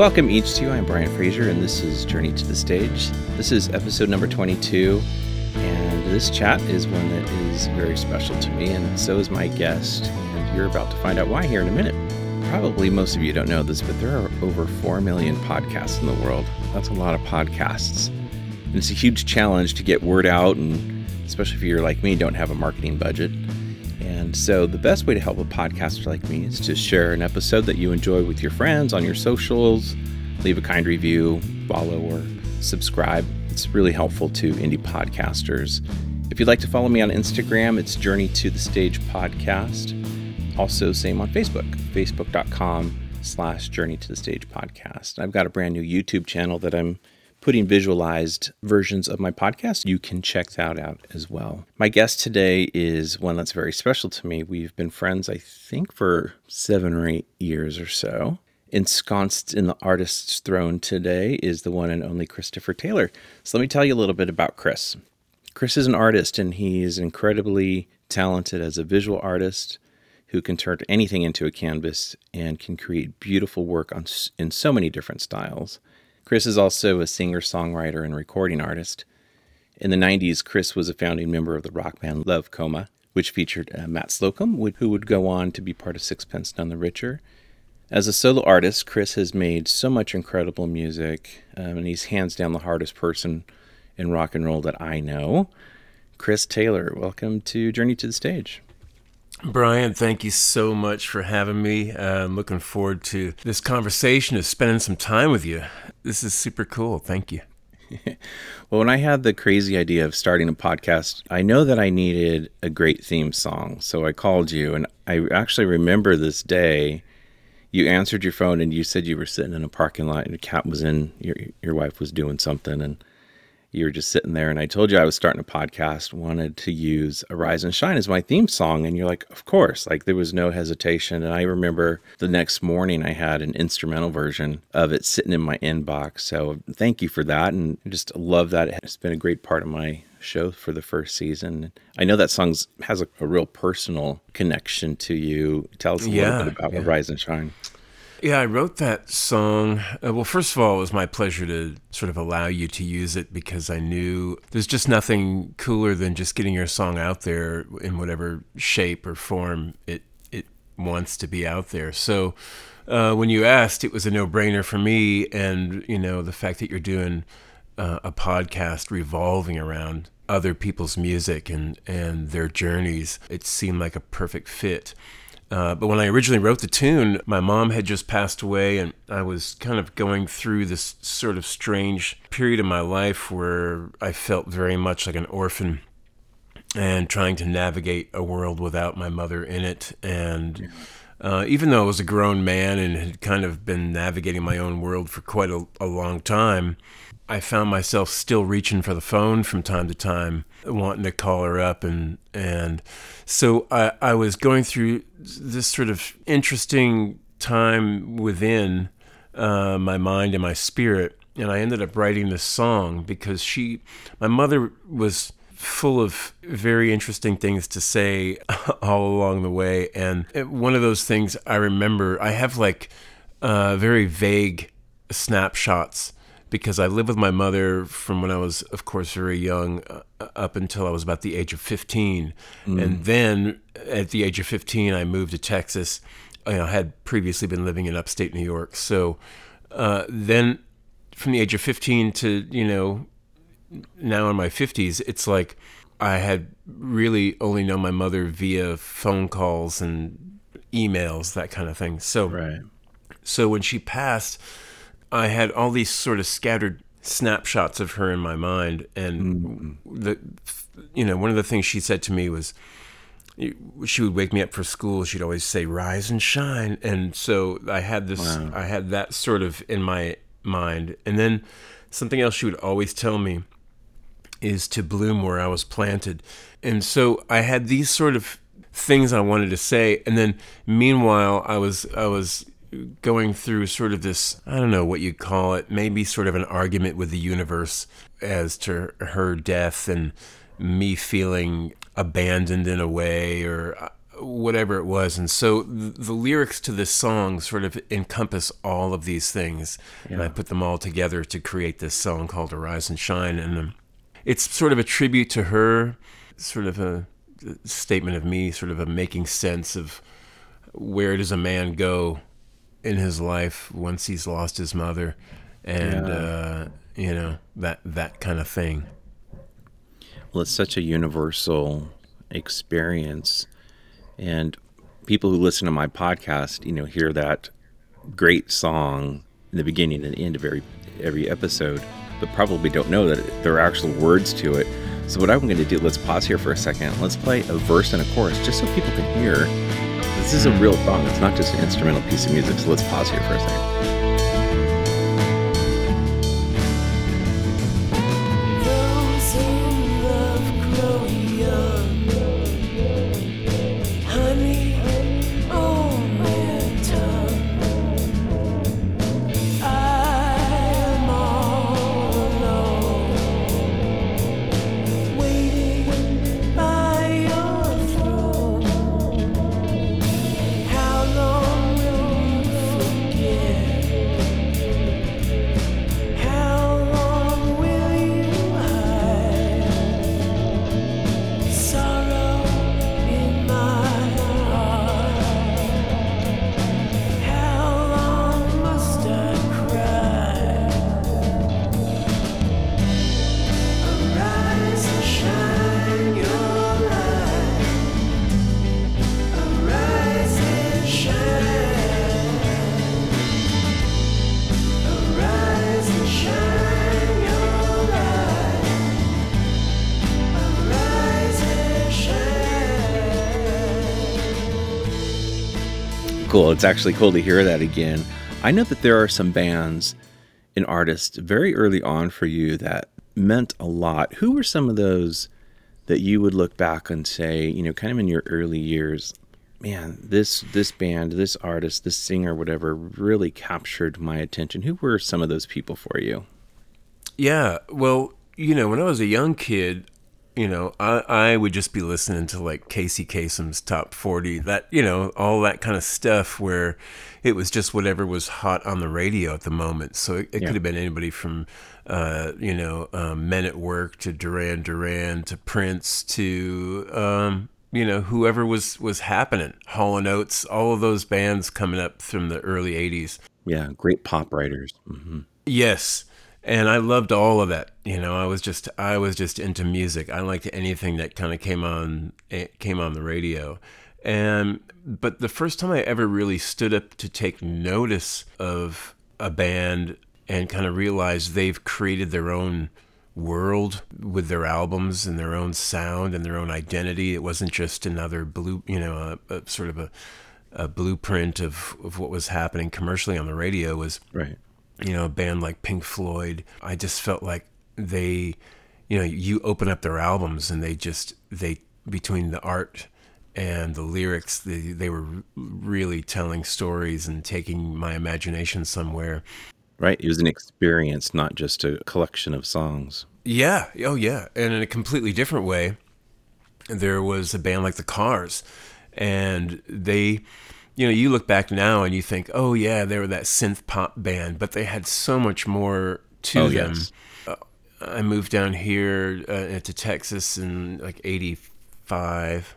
Welcome each to you. I'm Brian Fraser, and this is Journey to the Stage. This is episode number 22, and this chat is one that is very special to me, and so is my guest. And you're about to find out why here in a minute. Probably most of you don't know this, but there are over 4 million podcasts in the world. That's a lot of podcasts. And it's a huge challenge to get word out, and especially if you're like me, don't have a marketing budget. And so, the best way to help a podcaster like me is to share an episode that you enjoy with your friends on your socials, leave a kind review, follow, or subscribe. It's really helpful to indie podcasters. If you'd like to follow me on Instagram, it's Journey to the Stage Podcast. Also, same on Facebook, facebook.com slash Journey to the Stage Podcast. I've got a brand new YouTube channel that I'm putting visualized versions of my podcast. You can check that out as well. My guest today is one that's very special to me. We've been friends, I think, for seven or eight years or so. Ensconced in the artist's throne today is the one and only Christopher Taylor. So let me tell you a little bit about Chris. Chris is an artist and he is incredibly talented as a visual artist who can turn anything into a canvas and can create beautiful work on in so many different styles. Chris is also a singer, songwriter, and recording artist. In the 90s, Chris was a founding member of the rock band Love Coma, which featured uh, Matt Slocum, who would go on to be part of Sixpence None the Richer. As a solo artist, Chris has made so much incredible music, um, and he's hands down the hardest person in rock and roll that I know. Chris Taylor, welcome to Journey to the Stage. Brian, thank you so much for having me. Uh, I'm looking forward to this conversation, of spending some time with you. This is super cool. Thank you. well, when I had the crazy idea of starting a podcast, I know that I needed a great theme song. So I called you, and I actually remember this day. You answered your phone and you said you were sitting in a parking lot and a cat was in, your, your wife was doing something. And you were just sitting there and I told you I was starting a podcast, wanted to use Arise and Shine as my theme song. And you're like, of course, like there was no hesitation. And I remember the next morning I had an instrumental version of it sitting in my inbox. So thank you for that. And I just love that. It's been a great part of my show for the first season. I know that song has a, a, real personal connection to you. Tell us a yeah, little bit about yeah. Rise and Shine. Yeah, I wrote that song. Uh, well, first of all, it was my pleasure to sort of allow you to use it because I knew there's just nothing cooler than just getting your song out there in whatever shape or form it it wants to be out there. So uh, when you asked, it was a no-brainer for me, and you know the fact that you're doing uh, a podcast revolving around other people's music and and their journeys, it seemed like a perfect fit. Uh, but when I originally wrote the tune, my mom had just passed away, and I was kind of going through this sort of strange period of my life where I felt very much like an orphan and trying to navigate a world without my mother in it. And uh, even though I was a grown man and had kind of been navigating my own world for quite a, a long time, I found myself still reaching for the phone from time to time, wanting to call her up, and and so I, I was going through this sort of interesting time within uh, my mind and my spirit, and I ended up writing this song because she, my mother, was full of very interesting things to say all along the way, and one of those things I remember, I have like uh, very vague snapshots because I lived with my mother from when I was, of course, very young uh, up until I was about the age of 15. Mm. And then at the age of 15, I moved to Texas. I had previously been living in upstate New York. So uh, then from the age of 15 to, you know, now in my 50s, it's like I had really only known my mother via phone calls and emails, that kind of thing. So, right. so when she passed, I had all these sort of scattered snapshots of her in my mind, and mm-hmm. the you know one of the things she said to me was she would wake me up for school. She'd always say "rise and shine," and so I had this. Wow. I had that sort of in my mind. And then something else she would always tell me is to bloom where I was planted. And so I had these sort of things I wanted to say. And then meanwhile, I was, I was going through sort of this, I don't know what you'd call it, maybe sort of an argument with the universe as to her death and me feeling abandoned in a way or uh, whatever it was. And so the lyrics to this song sort of encompass all of these things. Yeah. And I put them all together to create this song called Arise and Shine. And um, it's sort of a tribute to her, sort of a statement of me, sort of a making sense of where does a man go in his life once he's lost his mother. And, yeah. uh, you know, that, that kind of thing. Well, it's such a universal experience and people who listen to my podcast, you know, hear that great song in the beginning and end of every every episode, but probably don't know that there are actual words to it. So what I'm going to do, let's pause here for a second. Let's play a verse and a chorus just so people can hear. This is a real song. It's not just an instrumental piece of music. So let's pause here for a second. It's actually cool to hear that again. I know that there are some bands and artists very early on for you that meant a lot. Who were some of those that you would look back and say, you know, kind of in your early years, man, this this band, this artist, this singer, whatever, really captured my attention. Who were some of those people for you? Yeah, well, you know, when I was a young kid, you know, I, I would just be listening to like Casey Kasem's top 40, that, you know, all that kind of stuff where it was just whatever was hot on the radio at the moment. So it, it yeah. could have been anybody from, uh, you know, um, Men at Work to Duran Duran to Prince to, um, you know, whoever was, was happening, Hall and Oates, all of those bands coming up from the early 80s. Yeah, great pop writers. Mm-hmm. Yes and I loved all of that. You know, I was just I was just into music. I liked anything that kind of came on eh, came on the radio. And but the first time I ever really stood up to take notice of a band and kind of realized they've created their own world with their albums and their own sound and their own identity. It wasn't just another blue, you know, a, a sort of a, a blueprint of, of what was happening commercially on the radio was right you know, a band like Pink Floyd, I just felt like they, you know, you open up their albums and they just, they, between the art and the lyrics, they, they were really telling stories and taking my imagination somewhere. Right. It was an experience, not just a collection of songs. Yeah. Oh, yeah. And in a completely different way, there was a band like the Cars, and they, you know, you look back now and you think, oh yeah, they were that synth pop band, but they had so much more to oh, them. Yes. Uh, I moved down here uh, to Texas in like '85,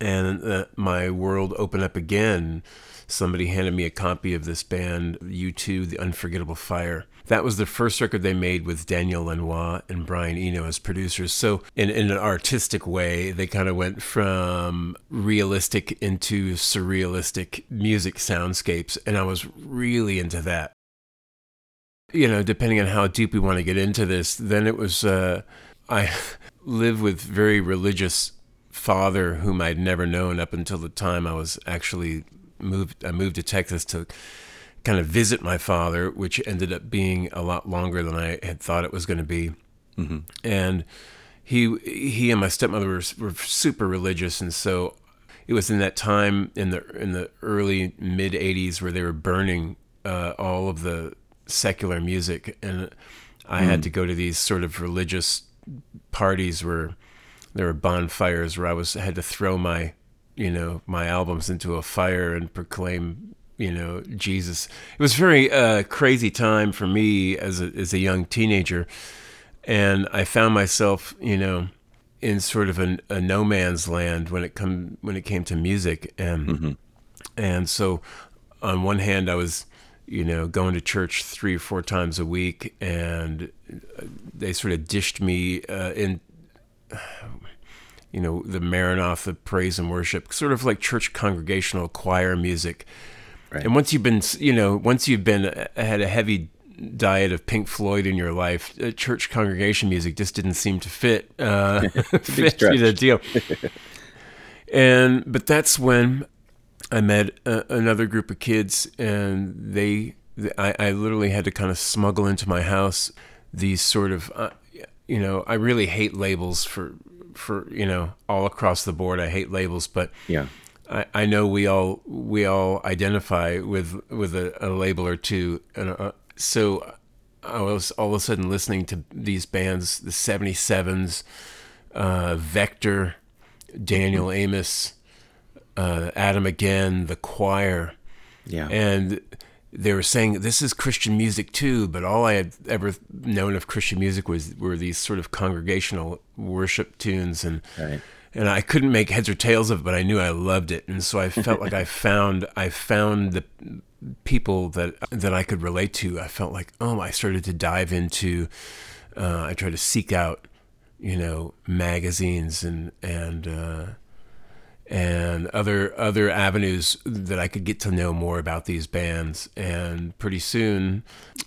and uh, my world opened up again. Somebody handed me a copy of this band, U2, The Unforgettable Fire that was the first record they made with Daniel Lanois and Brian Eno as producers. So, in, in an artistic way, they kind of went from realistic into surrealistic music soundscapes. And I was really into that. You know, depending on how deep we want to get into this, then it was, uh, I live with very religious father whom I'd never known up until the time I was actually moved, I moved to Texas to kind of visit my father, which ended up being a lot longer than I had thought it was going to be. Mm-hmm. And he he and my stepmother were, were super religious, and so it was in that time in the in the early mid '80s where they were burning uh, all of the secular music, and I mm. had to go to these sort of religious parties where there were bonfires where I was had to throw my you know my albums into a fire and proclaim you know Jesus. It was a very uh, crazy time for me as a as a young teenager, and I found myself you know in sort of a, a no man's land when it come when it came to music and mm-hmm. and so on one hand I was you know going to church three or four times a week and they sort of dished me uh, in you know the Maranatha praise and worship sort of like church congregational choir music right. and once you've been you know once you've been uh, had a heavy diet of Pink Floyd in your life, uh, church congregation music just didn't seem to fit uh, fit the deal. and but that's when I met a, another group of kids, and they, I, I, literally had to kind of smuggle into my house these sort of, uh, you know, I really hate labels for for you know all across the board. I hate labels, but yeah. I, I know we all we all identify with with a, a label or two, and uh, so I was all of a sudden listening to these bands, the 77s, uh, Vector, Daniel mm-hmm. Amos, uh, Adam Again, The Choir. Yeah. And they were saying this is Christian music too, but all I had ever known of Christian music was were these sort of congregational worship tunes and right. And I couldn't make heads or tails of it, but I knew I loved it. And so I felt like I found I found the people that that I could relate to. I felt like, oh, I started to dive into. Uh, I tried to seek out, you know, magazines and and uh, and other other avenues that I could get to know more about these bands. And pretty soon,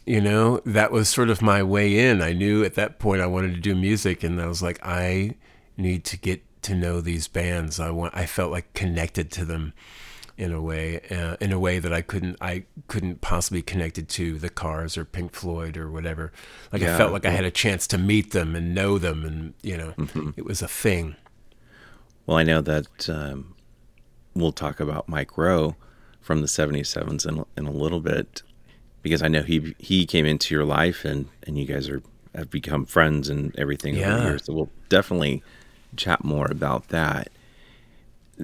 you know, that was sort of my way in. I knew at that point I wanted to do music, and I was like, I need to get to know these bands. I want. I felt like connected to them in a way, uh, in a way that I couldn't, I couldn't possibly connect it to the Cars or Pink Floyd or whatever. Like yeah, I felt like I had a chance to meet them and know them, and you know, mm-hmm. it was a thing. Well, I know that um, we'll talk about Mike Rowe from the '77s in in a little bit because I know he he came into your life and and you guys are have become friends and everything yeah. over the years. So we'll definitely chat more about that.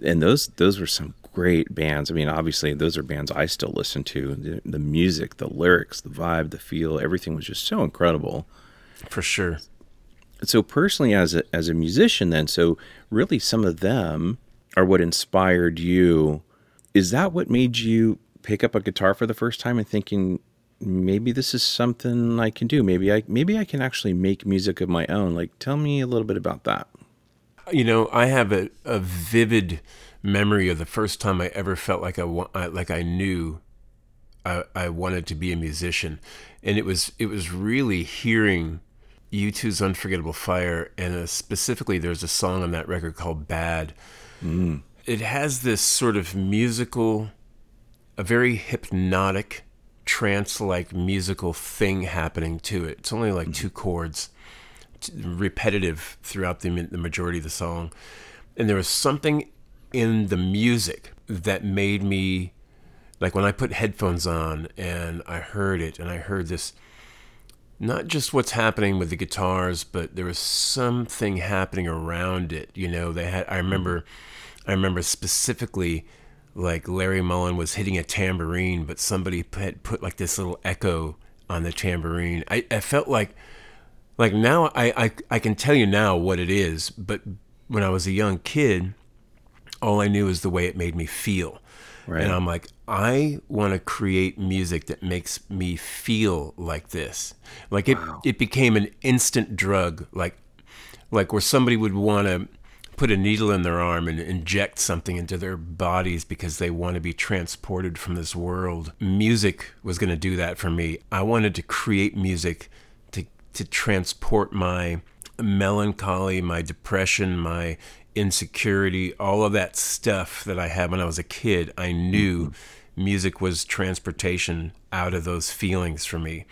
And those those were some great bands. I mean, obviously, those are bands I still listen to. The, the, music, the lyrics, the vibe, the feel, everything was just so incredible. For sure. So personally, as a as a musician, then, so really, some of them are what inspired you. Is that what made you pick up a guitar for the first time and thinking maybe this is something I can do? Maybe I maybe I can actually make music of my own. Like, tell me a little bit about that. You know, I have a, a vivid memory of the first time I ever felt like I like I knew I, I wanted to be a musician, and it was it was really hearing U2's "Unforgettable Fire" and uh, specifically there's a song on that record called "Bad." Mm. It has this sort of musical, a very hypnotic, trance-like musical thing happening to it. It's only like mm. two chords, repetitive throughout the the majority of the song, and there was something in the music that made me like when I put headphones on and I heard it and I heard this not just what's happening with the guitars but there was something happening around it you know they had I remember I remember specifically like Larry Mullen was hitting a tambourine but somebody had put like this little echo on the tambourine. I, I felt like like now I, I I can tell you now what it is but when I was a young kid all I knew was the way it made me feel. Right. And I'm like, I want to create music that makes me feel like this. Like it, wow. it became an instant drug. Like, like where somebody would want to put a needle in their arm and inject something into their bodies because they want to be transported from this world. Music was going to do that for me. I wanted to create music to transport my melancholy, my depression, my insecurity, all of that stuff that I had when I was a kid, I knew mm-hmm. music was transportation out of those feelings for me.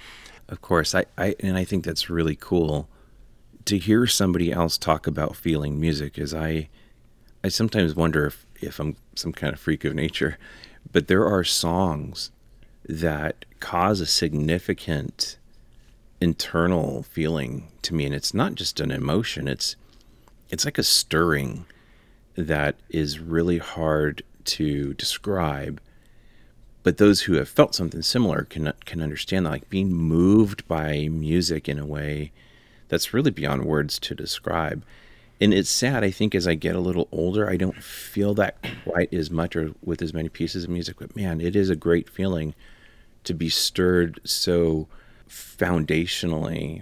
Of course, I, I and I think that's really cool to hear somebody else talk about feeling music. Is I I sometimes wonder if if I'm some kind of freak of nature, but there are songs that cause a significant internal feeling to me and it's not just an emotion it's it's like a stirring that is really hard to describe but those who have felt something similar can can understand that like being moved by music in a way that's really beyond words to describe. And it's sad i think as i get a little older i don't feel that quite as much or with as many pieces of music but man it is a great feeling to be stirred so foundationally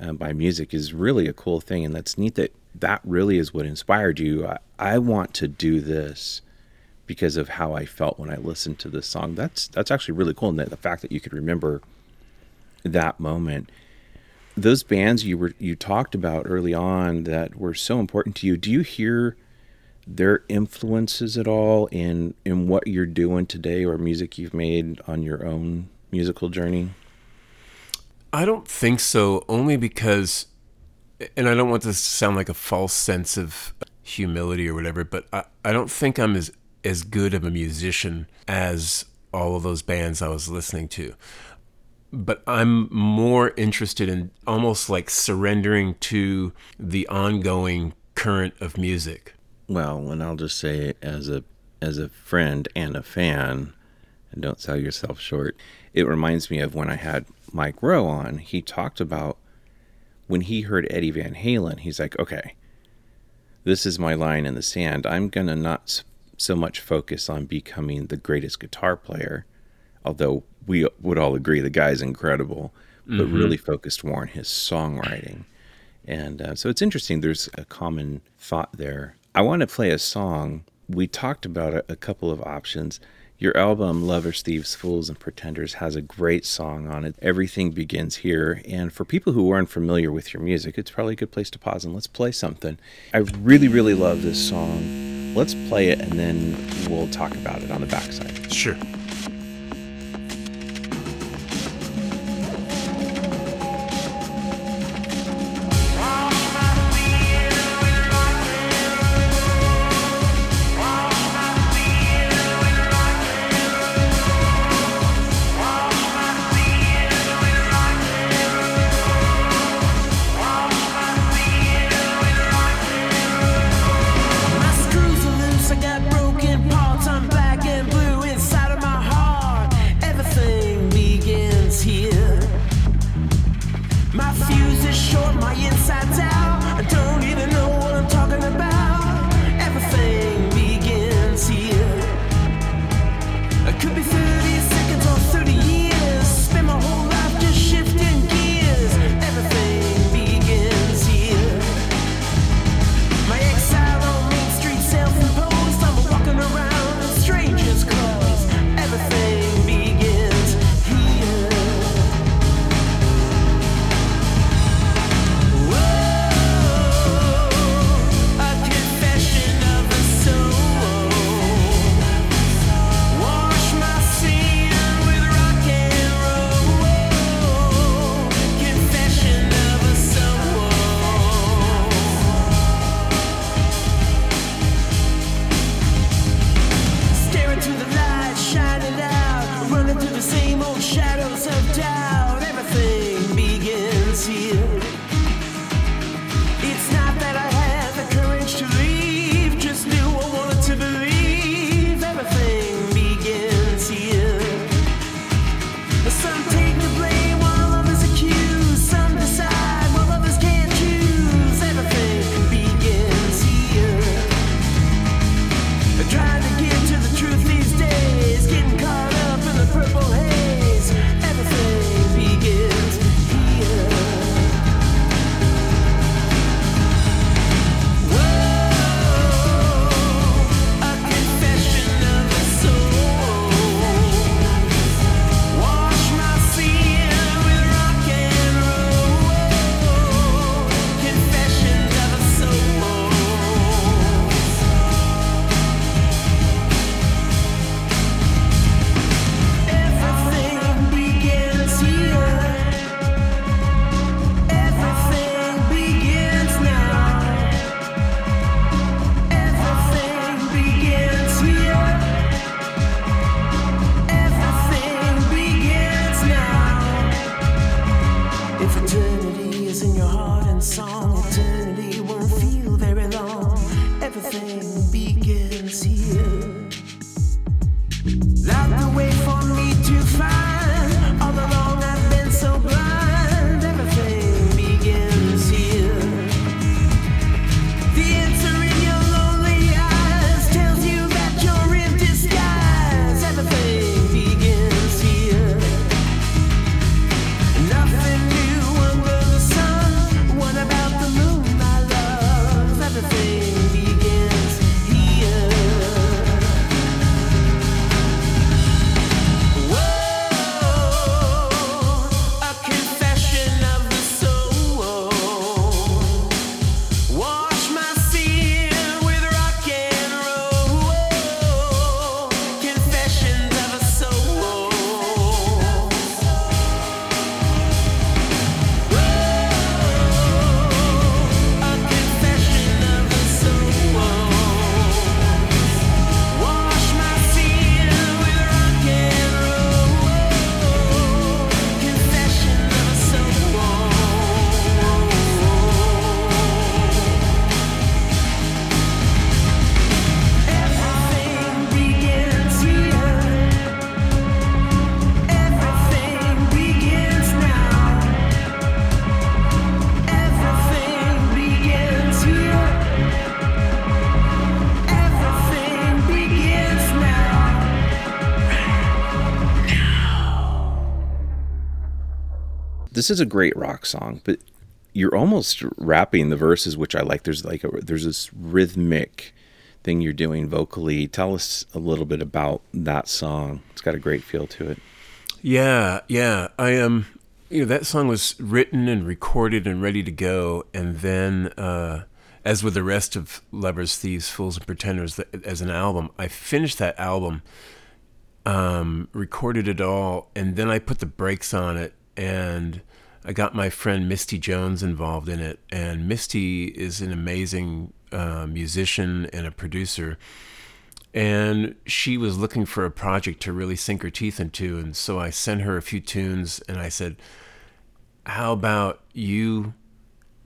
uh, by music is really a cool thing and that's neat that that really is what inspired you. I, I want to do this because of how i felt when i listened to this song. That's that's actually really cool and the fact that you could remember that moment. Those bands you were you talked about early on that were so important to you do you hear their influences at all in in what you're doing today or music you've made on your own musical journey I don't think so, only because, and I don't want this to sound like a false sense of humility or whatever, but I, I don't think I'm as, as good of a musician as all of those bands I was listening to. But I'm more interested in almost like surrendering to the ongoing current of music. Well, and I'll just say as a as a friend and a fan, and don't sell yourself short. It reminds me of when I had Mike Rowe on, he talked about when he heard Eddie Van Halen, he's like, okay, this is my line in the sand. I'm going to not so much focus on becoming the greatest guitar player, although we would all agree the guy's incredible, but mm-hmm. really focused more on his songwriting. And uh, so it's interesting. There's a common thought there. I want to play a song. We talked about a, a couple of options. Your album, Lovers, Thieves, Fools, and Pretenders, has a great song on it. Everything begins here. And for people who aren't familiar with your music, it's probably a good place to pause and let's play something. I really, really love this song. Let's play it and then we'll talk about it on the backside. Sure. everything begins here. This is a great rock song, but you're almost rapping the verses, which I like. There's like a, there's this rhythmic thing you're doing vocally. Tell us a little bit about that song. It's got a great feel to it. Yeah, yeah. I am. Um, you know, that song was written and recorded and ready to go, and then, uh, as with the rest of Lovers, Thieves, Fools, and Pretenders, as an album, I finished that album, um, recorded it all, and then I put the brakes on it, and I got my friend Misty Jones involved in it, and Misty is an amazing uh, musician and a producer. And she was looking for a project to really sink her teeth into. And so I sent her a few tunes and I said, How about you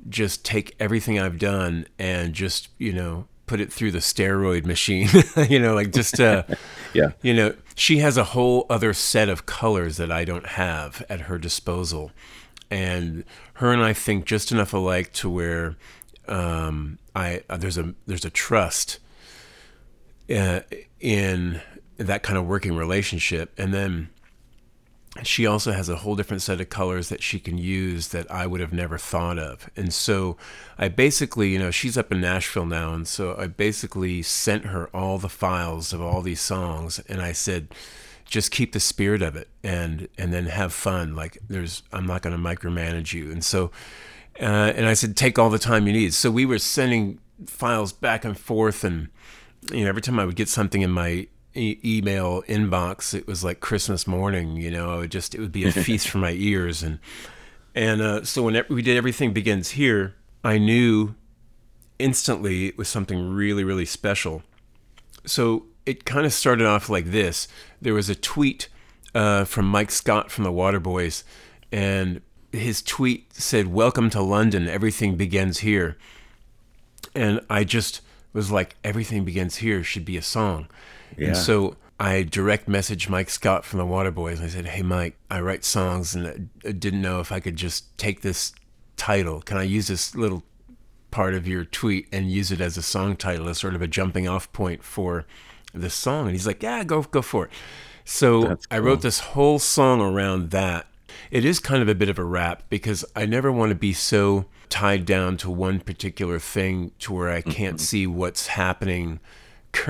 just take everything I've done and just, you know, put it through the steroid machine? you know, like just, uh, yeah. You know, she has a whole other set of colors that I don't have at her disposal. And her and I think just enough alike to where um, I uh, there's a there's a trust uh, in that kind of working relationship, and then she also has a whole different set of colors that she can use that I would have never thought of. And so I basically, you know, she's up in Nashville now. And so I basically sent her all the files of all these songs. And I said, just keep the spirit of it and, and then have fun. Like there's, I'm not going to micromanage you. And so uh, and I said, take all the time you need. So we were sending files back and forth, and you know, every time I would get something in my e- email inbox, it was like Christmas morning. You know, it just it would be a feast for my ears, and and uh, so when we did everything begins here, I knew instantly it was something really really special. So it kind of started off like this. There was a tweet uh, from Mike Scott from the Waterboys, and his tweet said, Welcome to London. Everything begins here. And I just was like, Everything begins here should be a song. Yeah. And so I direct messaged Mike Scott from the Waterboys. And I said, Hey, Mike, I write songs and I didn't know if I could just take this title. Can I use this little part of your tweet and use it as a song title, as sort of a jumping off point for the song? And he's like, Yeah, go, go for it. So cool. I wrote this whole song around that it is kind of a bit of a rap because I never want to be so tied down to one particular thing to where I can't mm-hmm. see what's happening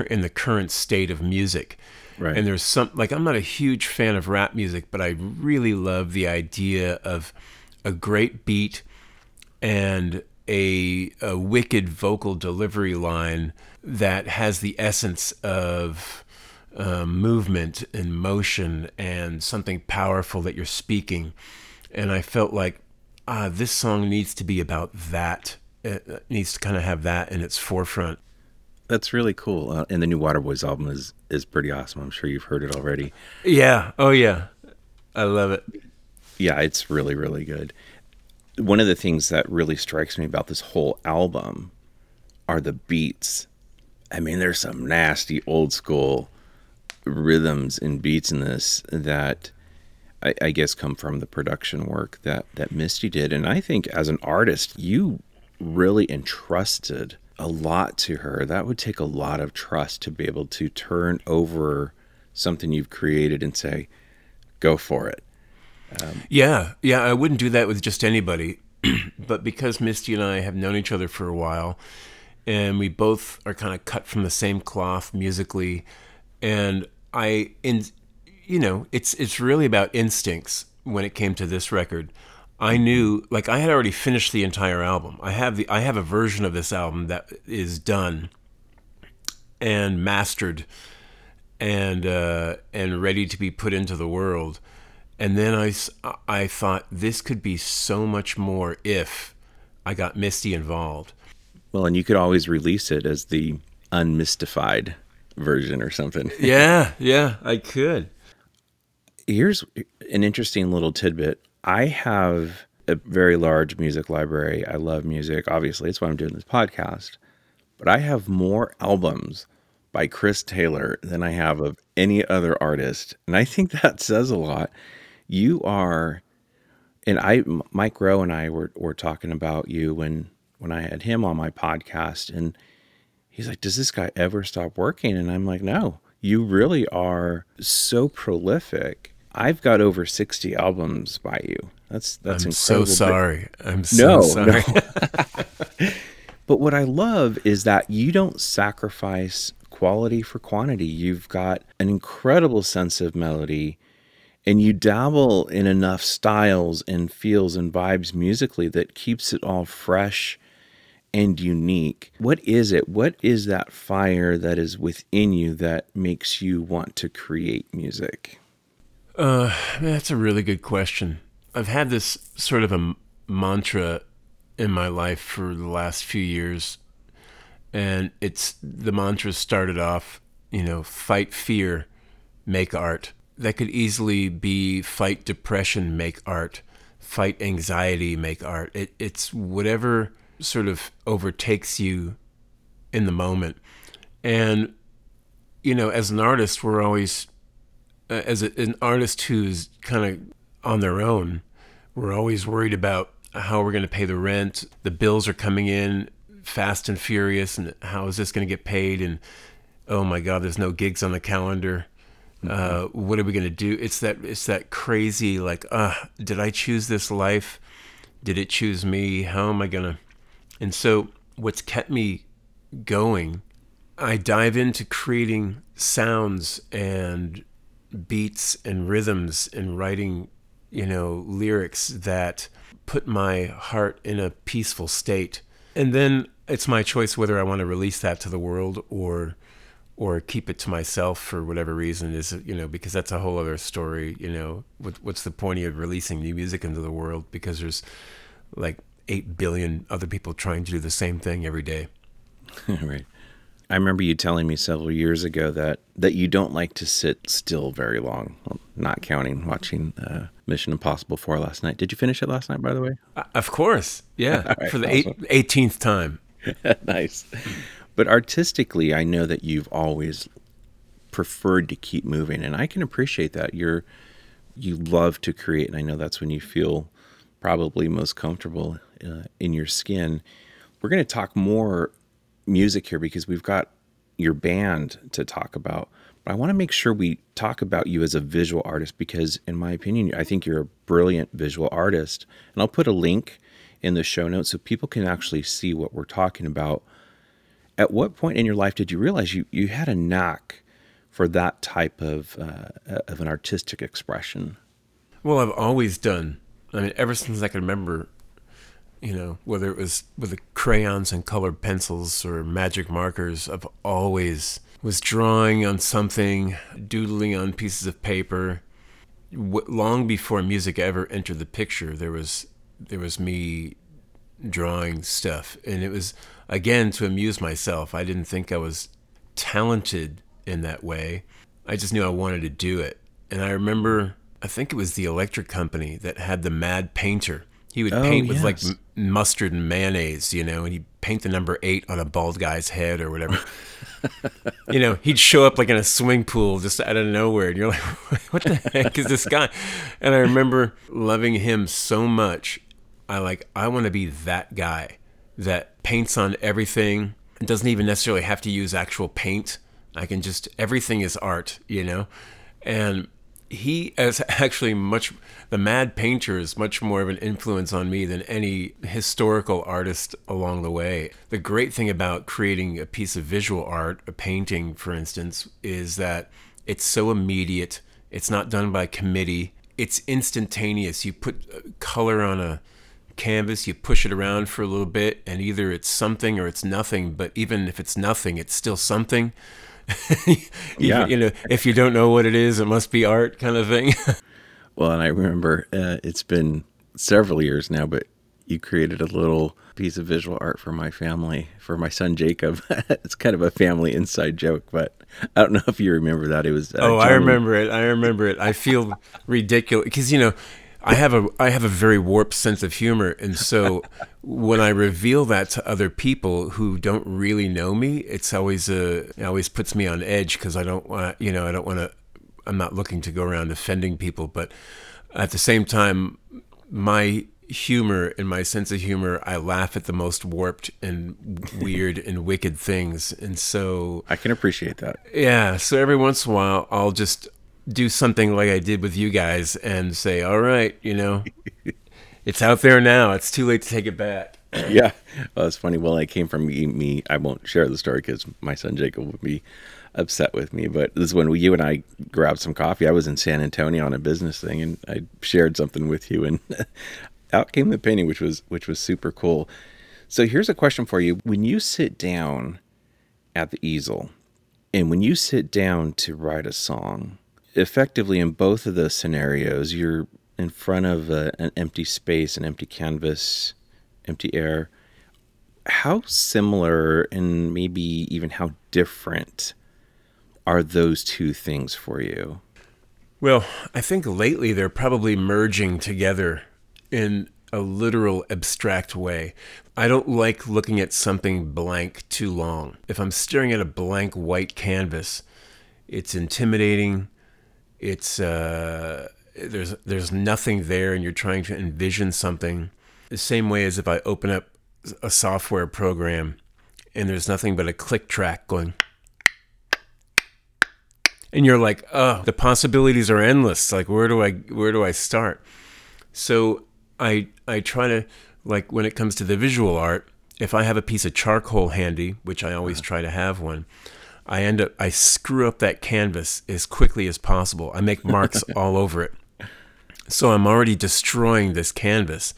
in the current state of music. Right. And there's some like I'm not a huge fan of rap music, but I really love the idea of a great beat and a, a wicked vocal delivery line that has the essence of um, movement and motion and something powerful that you're speaking. And I felt like, ah, this song needs to be about that. It needs to kind of have that in its forefront. That's really cool. Uh, and the new Waterboys album is is pretty awesome. I'm sure you've heard it already. Yeah. Oh yeah. I love it. Yeah, it's really really good. One of the things that really strikes me about this whole album are the beats. I mean, there's some nasty old school rhythms and beats in this that I, I, guess come from the production work that that Misty did. And I think as an artist, you really entrusted a lot to her. That would take a lot of trust to be able to turn over something you've created and say, "Go for it." Um, yeah, yeah, I wouldn't do that with just anybody. but because Misty and I have known each other for a while, and we both are kind of cut from the same cloth musically, and I in you know, it's it's really about instincts when it came to this record. I knew like I had already finished the entire album. I have the I have a version of this album that is done and mastered and uh, and ready to be put into the world. And then I, I thought this could be so much more if I got Misty involved. Well, and you could always release it as the unmystified version or something. yeah, yeah, I could. Here's an interesting little tidbit. I have a very large music library. I love music. Obviously, it's why I'm doing this podcast. But I have more albums by Chris Taylor than I have of any other artist. And I think that says a lot. You are, and I, Mike Rowe and I were, were talking about you when, when I had him on my podcast. And he's like, Does this guy ever stop working? And I'm like, No, you really are so prolific. I've got over 60 albums by you. That's that's I'm incredible. so sorry. I'm so No, sorry. no. But what I love is that you don't sacrifice quality for quantity. You've got an incredible sense of melody and you dabble in enough styles and feels and vibes musically that keeps it all fresh and unique. What is it? What is that fire that is within you that makes you want to create music? Uh, that's a really good question. I've had this sort of a m- mantra in my life for the last few years, and it's the mantra started off, you know, fight fear, make art. That could easily be fight depression, make art, fight anxiety, make art. It, it's whatever sort of overtakes you in the moment. And, you know, as an artist, we're always uh, as a, an artist who's kind of on their own, we're always worried about how we're going to pay the rent. The bills are coming in fast and furious, and how is this going to get paid? And oh my God, there's no gigs on the calendar. Uh, what are we going to do? It's that it's that crazy like, uh, did I choose this life? Did it choose me? How am I gonna? And so, what's kept me going? I dive into creating sounds and beats and rhythms and writing, you know, lyrics that put my heart in a peaceful state. And then it's my choice whether I want to release that to the world or or keep it to myself for whatever reason is you know because that's a whole other story you know what, what's the point of releasing new music into the world because there's like 8 billion other people trying to do the same thing every day right. I remember you telling me several years ago that that you don't like to sit still very long. Well, not counting watching uh, Mission Impossible 4 last night. Did you finish it last night, by the way? Uh, of course yeah right, for the awesome. eight, 18th time nice. But artistically, I know that you've always preferred to keep moving, and I can appreciate that. You're you love to create, and I know that's when you feel probably most comfortable uh, in your skin. We're going to talk more music here because we've got your band to talk about. But I want to make sure we talk about you as a visual artist because, in my opinion, I think you're a brilliant visual artist. And I'll put a link in the show notes so people can actually see what we're talking about. At what point in your life did you realize you, you had a knack for that type of uh, of an artistic expression? Well, I've always done. I mean, ever since I can remember, you know, whether it was with the crayons and colored pencils or magic markers, I've always was drawing on something, doodling on pieces of paper. Long before music ever entered the picture, there was there was me drawing stuff, and it was again to amuse myself. I didn't think I was talented in that way. I just knew I wanted to do it. And I remember, I think it was the electric company that had the Mad Painter. He would Oh, paint with like yes. mustard and mayonnaise, you know, and he'd paint the number eight on a bald guy's head or whatever. you know, he'd show up like in a swimming pool just out of nowhere, and you're like, "What the heck is this guy?" And I remember loving him so much. I like, I want to be that guy that paints on everything. Doesn't even necessarily have to use actual paint. I can just everything is art, you know. And he is actually much the mad painter is much more of an influence on me than any historical artist along the way. The great thing about creating a piece of visual art a painting for instance is that it's so immediate. It's not done by committee. It's instantaneous. You put uh, color on a canvas you push it around for a little bit and either it's something or it's nothing but even if it's nothing it's still something Yeah. you know if you don't know what it is it must be art kind of thing Well, and I remember uh, it's been several years now, but you created a little piece of visual art for my family, for my son Jacob. it's kind of a family inside joke, but I don't know if you remember that. It was uh, oh i Johnny- remember it i remember it i feel ridiculous because you know i have a i have a very warped sense of humor and so when i reveal that to other people who don't really know me it's always a it always puts me on edge because i don't want you know i don't want to i'm not looking to go around offending people but at the same time my humor and my sense of humor i laugh at the most warped and weird and wicked things and so I can appreciate that. yeah, so every once in a while, I'll just do something like I did with you guys and say, all right, you know, it's out there now. It's too late to take it back. yeah, well, it's funny. Well, I came from me. me I won't share the story because my son Jacob would be upset with me. But this is when we, you and I grabbed some coffee. I was in San Antonio on a business thing, and I shared something with you, and out came the painting, which was which was super cool. So here's a question for you: When you sit down at the easel, and when you sit down to write a song, effectively in both of those scenarios, you're in front of a, an empty space, an empty canvas, empty air. How similar and maybe even how different are those two things for you? Well, I think lately they're probably merging together in a literal abstract way. I don't like looking at something blank too long. If I'm staring at a blank white canvas, it's intimidating. It's uh, there's there's nothing there, and you're trying to envision something. The same way as if I open up a software program and there's nothing but a click track going and you're like, oh, the possibilities are endless. Like, where do I where do I start? So I I try to like when it comes to the visual art, if I have a piece of charcoal handy, which I always try to have one, I end up I screw up that canvas as quickly as possible. I make marks all over it. So I'm already destroying this canvas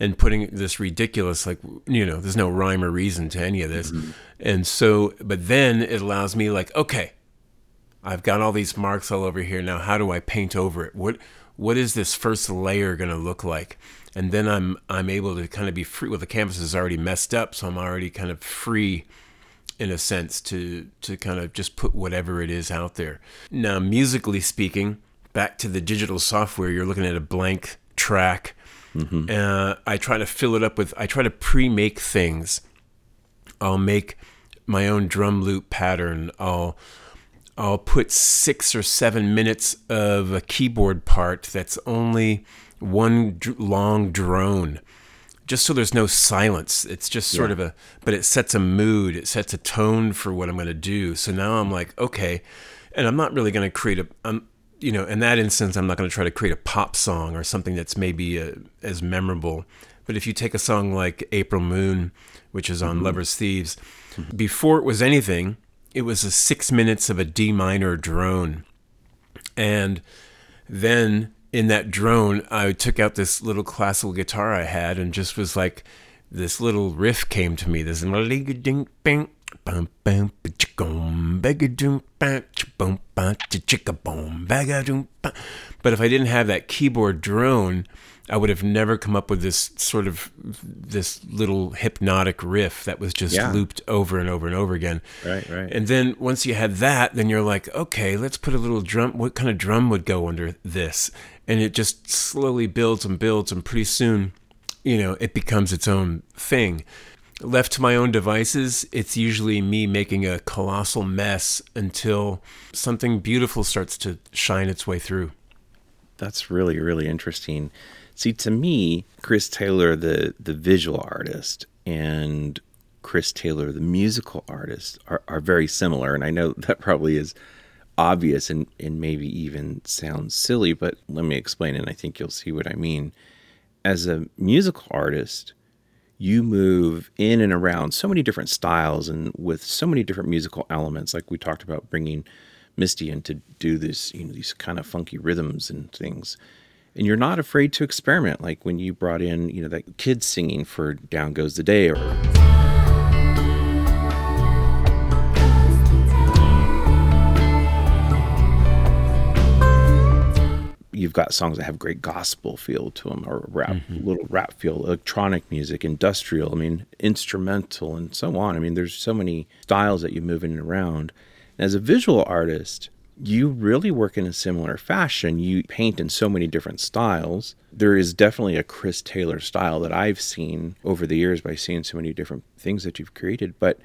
and putting this ridiculous like you know, there's no rhyme or reason to any of this. Mm-hmm. And so but then it allows me like, okay, I've got all these marks all over here. Now, how do I paint over it? What what is this first layer going to look like? And then I'm I'm able to kind of be free. Well, the canvas is already messed up, so I'm already kind of free, in a sense, to to kind of just put whatever it is out there. Now, musically speaking, back to the digital software, you're looking at a blank track. Mm-hmm. Uh, I try to fill it up with. I try to pre-make things. I'll make my own drum loop pattern. I'll I'll put six or seven minutes of a keyboard part that's only one d- long drone, just so there's no silence. It's just sort yeah. of a, but it sets a mood, it sets a tone for what I'm going to do. So now I'm like, okay, and I'm not really going to create a, I'm, you know, in that instance, I'm not going to try to create a pop song or something that's maybe a, uh, as memorable. But if you take a song like April Moon, which is on mm-hmm. Lovers Thieves, before it was anything, it was a six minutes of a D minor drone. And then in that drone, I took out this little classical guitar I had and just was like, this little riff came to me. This but if I didn't have that keyboard drone, I would have never come up with this sort of this little hypnotic riff that was just yeah. looped over and over and over again. Right, right. And then once you had that, then you're like, okay, let's put a little drum. What kind of drum would go under this? And it just slowly builds and builds, and pretty soon, you know, it becomes its own thing. Left to my own devices, it's usually me making a colossal mess until something beautiful starts to shine its way through. That's really, really interesting. See, to me, Chris Taylor, the the visual artist, and Chris Taylor, the musical artist, are, are very similar. And I know that probably is obvious and, and maybe even sounds silly, but let me explain and I think you'll see what I mean. As a musical artist, you move in and around so many different styles and with so many different musical elements, like we talked about bringing Misty in to do this, you know, these kind of funky rhythms and things. And you're not afraid to experiment. Like when you brought in you know that kid singing for down goes the day or you've got songs that have great gospel feel to them or rap mm-hmm. little rap feel electronic music industrial i mean instrumental and so on i mean there's so many styles that you move in and around and as a visual artist you really work in a similar fashion. You paint in so many different styles. There is definitely a Chris Taylor style that I've seen over the years by seeing so many different things that you've created, but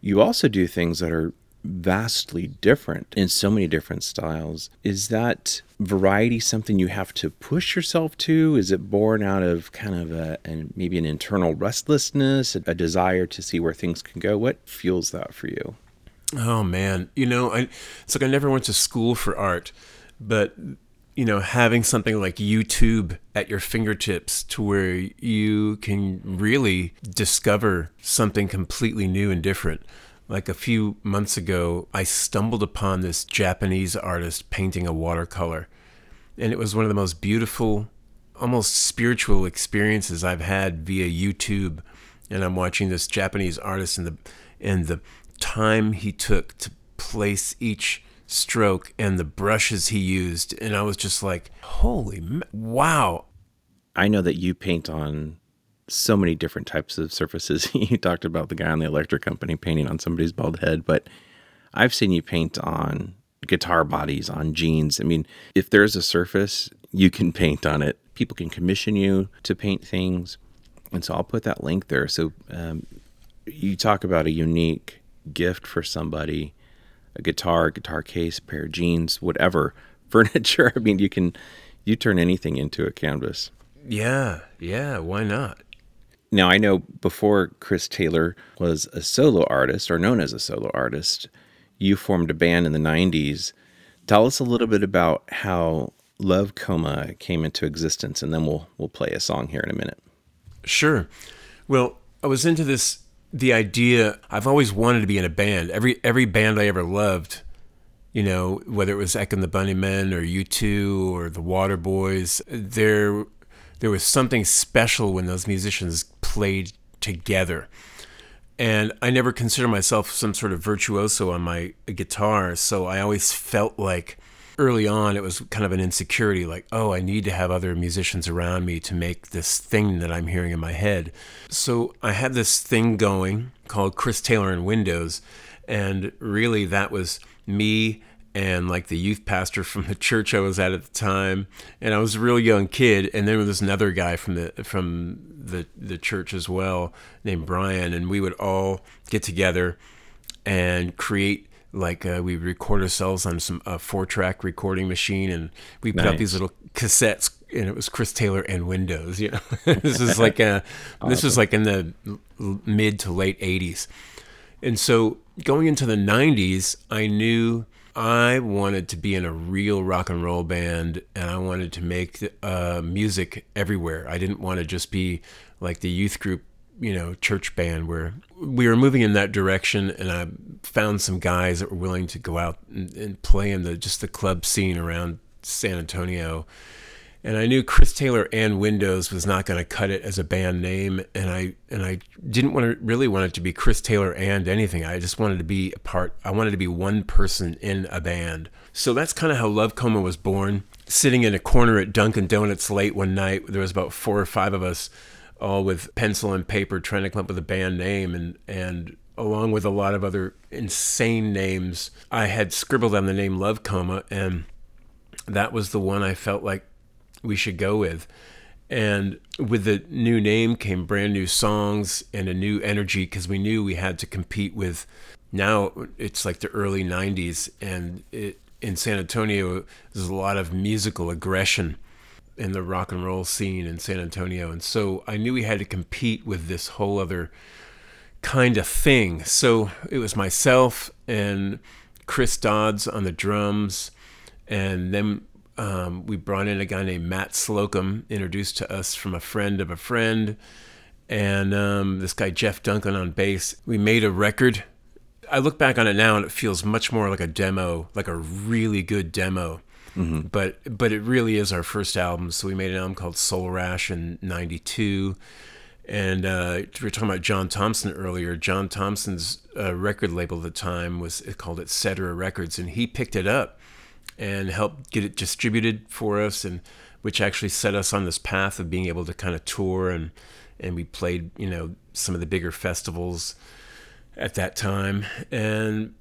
you also do things that are vastly different in so many different styles. Is that variety something you have to push yourself to? Is it born out of kind of a maybe an internal restlessness, a desire to see where things can go? What fuels that for you? Oh man, you know, I, it's like I never went to school for art. but you know, having something like YouTube at your fingertips to where you can really discover something completely new and different. Like a few months ago, I stumbled upon this Japanese artist painting a watercolor. And it was one of the most beautiful, almost spiritual experiences I've had via YouTube. And I'm watching this Japanese artist and the and the time he took to place each stroke and the brushes he used. And I was just like, holy wow. I know that you paint on so many different types of surfaces. you talked about the guy on the electric company painting on somebody's bald head, but I've seen you paint on guitar bodies, on jeans. I mean, if there's a surface, you can paint on it. People can commission you to paint things. And so I'll put that link there. So um, you talk about a unique gift for somebody a guitar, a guitar case, pair of jeans, whatever, furniture. I mean, you can you turn anything into a canvas. Yeah, yeah, why not? Now, I know before Chris Taylor was a solo artist or known as a solo artist, you formed a band in the 90s. Tell us a little bit about how Love Coma came into existence and then we'll we'll play a song here in a minute. Sure. Well, I was into this the idea I've always wanted to be in a band. Every every band I ever loved, you know, whether it was Echo and the Bunnymen or U2 or the Waterboys, there there was something special when those musicians played together. And I never considered myself some sort of virtuoso on my guitar, so I always felt like early on it was kind of an insecurity like oh i need to have other musicians around me to make this thing that i'm hearing in my head so i had this thing going called chris taylor and windows and really that was me and like the youth pastor from the church I was at at the time, and I was a real young kid, and then there was another guy from the from the the church as well named Brian, and we would all get together and create like uh, we record ourselves on some uh, four track recording machine and we put nice. out these little cassettes and it was Chris Taylor and Windows you know this is like a awesome. this was like in the mid to late 80s and so going into the 90s I knew I wanted to be in a real rock and roll band and I wanted to make uh, music everywhere. I didn't want to just be like the youth group you know church band where we were moving in that direction and i found some guys that were willing to go out and, and, play in the just the club scene around san antonio and i knew chris taylor and windows was not going to cut it as a band name and i and i didn't want to really want it to be chris taylor and anything. I just wanted to be a part i wanted to be one person in a band. So that's kind of how love coma was born. Sitting in a corner at dunkin donuts late one night there was about four or five of us all with pencil and paper trying to come up with a band name and and along with a lot of other insane names i had scribbled on the name love coma and that was the one i felt like we should go with and with the new name came brand new songs and a new energy because we knew we had to compete with now it's like the early 90s and it, in san antonio there's a lot of musical aggression in the rock and roll scene in San Antonio. And so I knew we had to compete with this whole other kind of thing. So it was myself and Chris Dodds on the drums. And then um, we brought in a guy named Matt Slocum, introduced to us from a friend of a friend. And um, this guy, Jeff Duncan, on bass. We made a record. I look back on it now and it feels much more like a demo, like a really good demo Mm-hmm. But but it really is our first album. So we made an album called Soul Rash in '92. And uh, we were talking about John Thompson earlier. John Thompson's uh, record label at the time was called Etc. Records, and he picked it up and helped get it distributed for us, and which actually set us on this path of being able to kind of tour and and we played you know some of the bigger festivals at that time. And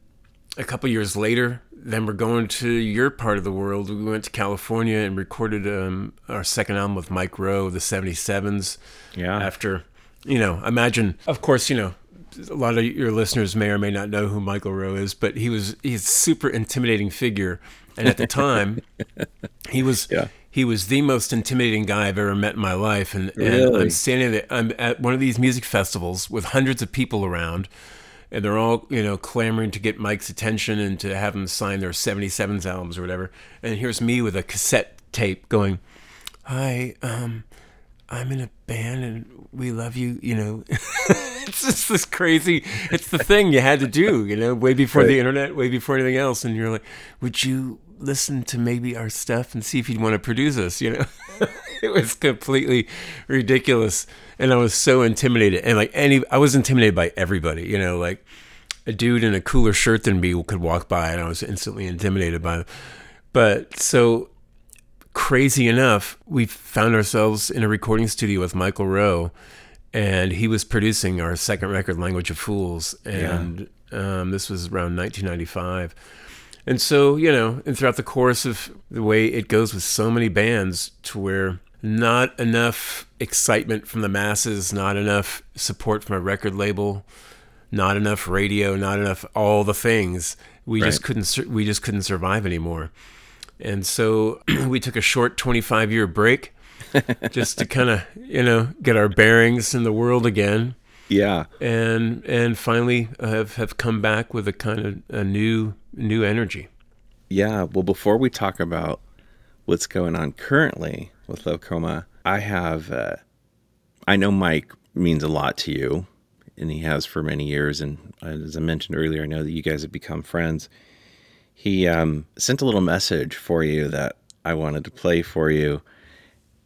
a couple years later, then we're going to your part of the world. We went to California and recorded um, our second album with Mike Roe, the 77s. Yeah. After, you know, imagine, of course, you know, a lot of your listeners may or may not know who Michael Roe is, but he was he's a super intimidating figure. And at the time, he was yeah. he was the most intimidating guy I've ever met in my life. And, and really? I'm standing there, I'm at one of these music festivals with hundreds of people around and they're all you know clamoring to get Mike's attention and to have him sign their 77s albums or whatever. And here's me with a cassette tape going, "Hi, um, I'm in a band and we love you." You know, it's just this crazy. It's the thing you had to do. You know, way before right. the internet, way before anything else. And you're like, "Would you listen to maybe our stuff and see if he'd want to produce us?" You know, it was completely ridiculous and I was so intimidated. And like any, I was intimidated by everybody. You know, like a dude in a cooler shirt than me could walk by, and I was instantly intimidated by them. But so crazy enough, we found ourselves in a recording studio with Michael Roe, and he was producing our second record, Language of Fools, and yeah. um, this was around 1995. And so, you know, and throughout the course of the way it goes with so many bands, to where not enough excitement from the masses, not enough support from a record label, not enough radio, not enough all the things. We right. just couldn't we just couldn't survive anymore. And so we took a short 25 year break just to kind of, you know, get our bearings in the world again. Yeah. And and finally have have come back with a kind of a new new energy. Yeah, well before we talk about what's going on currently, with Love Coma. I have, uh, I know Mike means a lot to you, and he has for many years. And as I mentioned earlier, I know that you guys have become friends. He um, sent a little message for you that I wanted to play for you,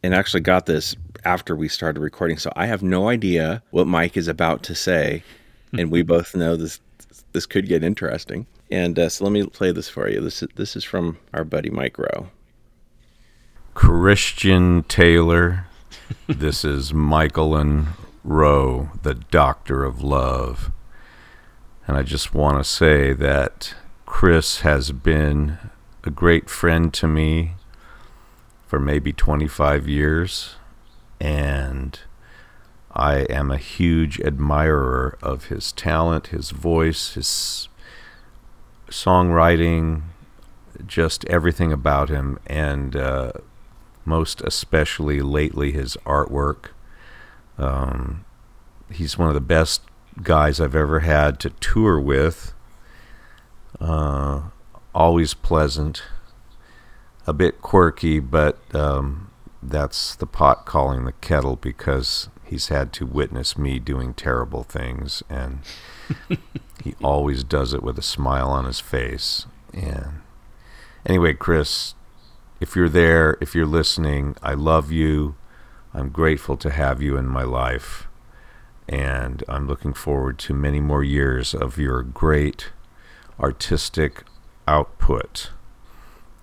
and actually got this after we started recording. So I have no idea what Mike is about to say, and we both know this this could get interesting. And uh, so let me play this for you. This is this is from our buddy Mike Roe. Christian Taylor. this is Michael and Roe, the Doctor of Love. And I just want to say that Chris has been a great friend to me for maybe 25 years. And I am a huge admirer of his talent, his voice, his songwriting, just everything about him. And uh, most especially lately his artwork. Um, he's one of the best guys I've ever had to tour with. Uh, always pleasant, a bit quirky, but um, that's the pot calling the kettle because he's had to witness me doing terrible things, and he always does it with a smile on his face. And anyway, Chris, if you're there, if you're listening, I love you. I'm grateful to have you in my life. And I'm looking forward to many more years of your great artistic output.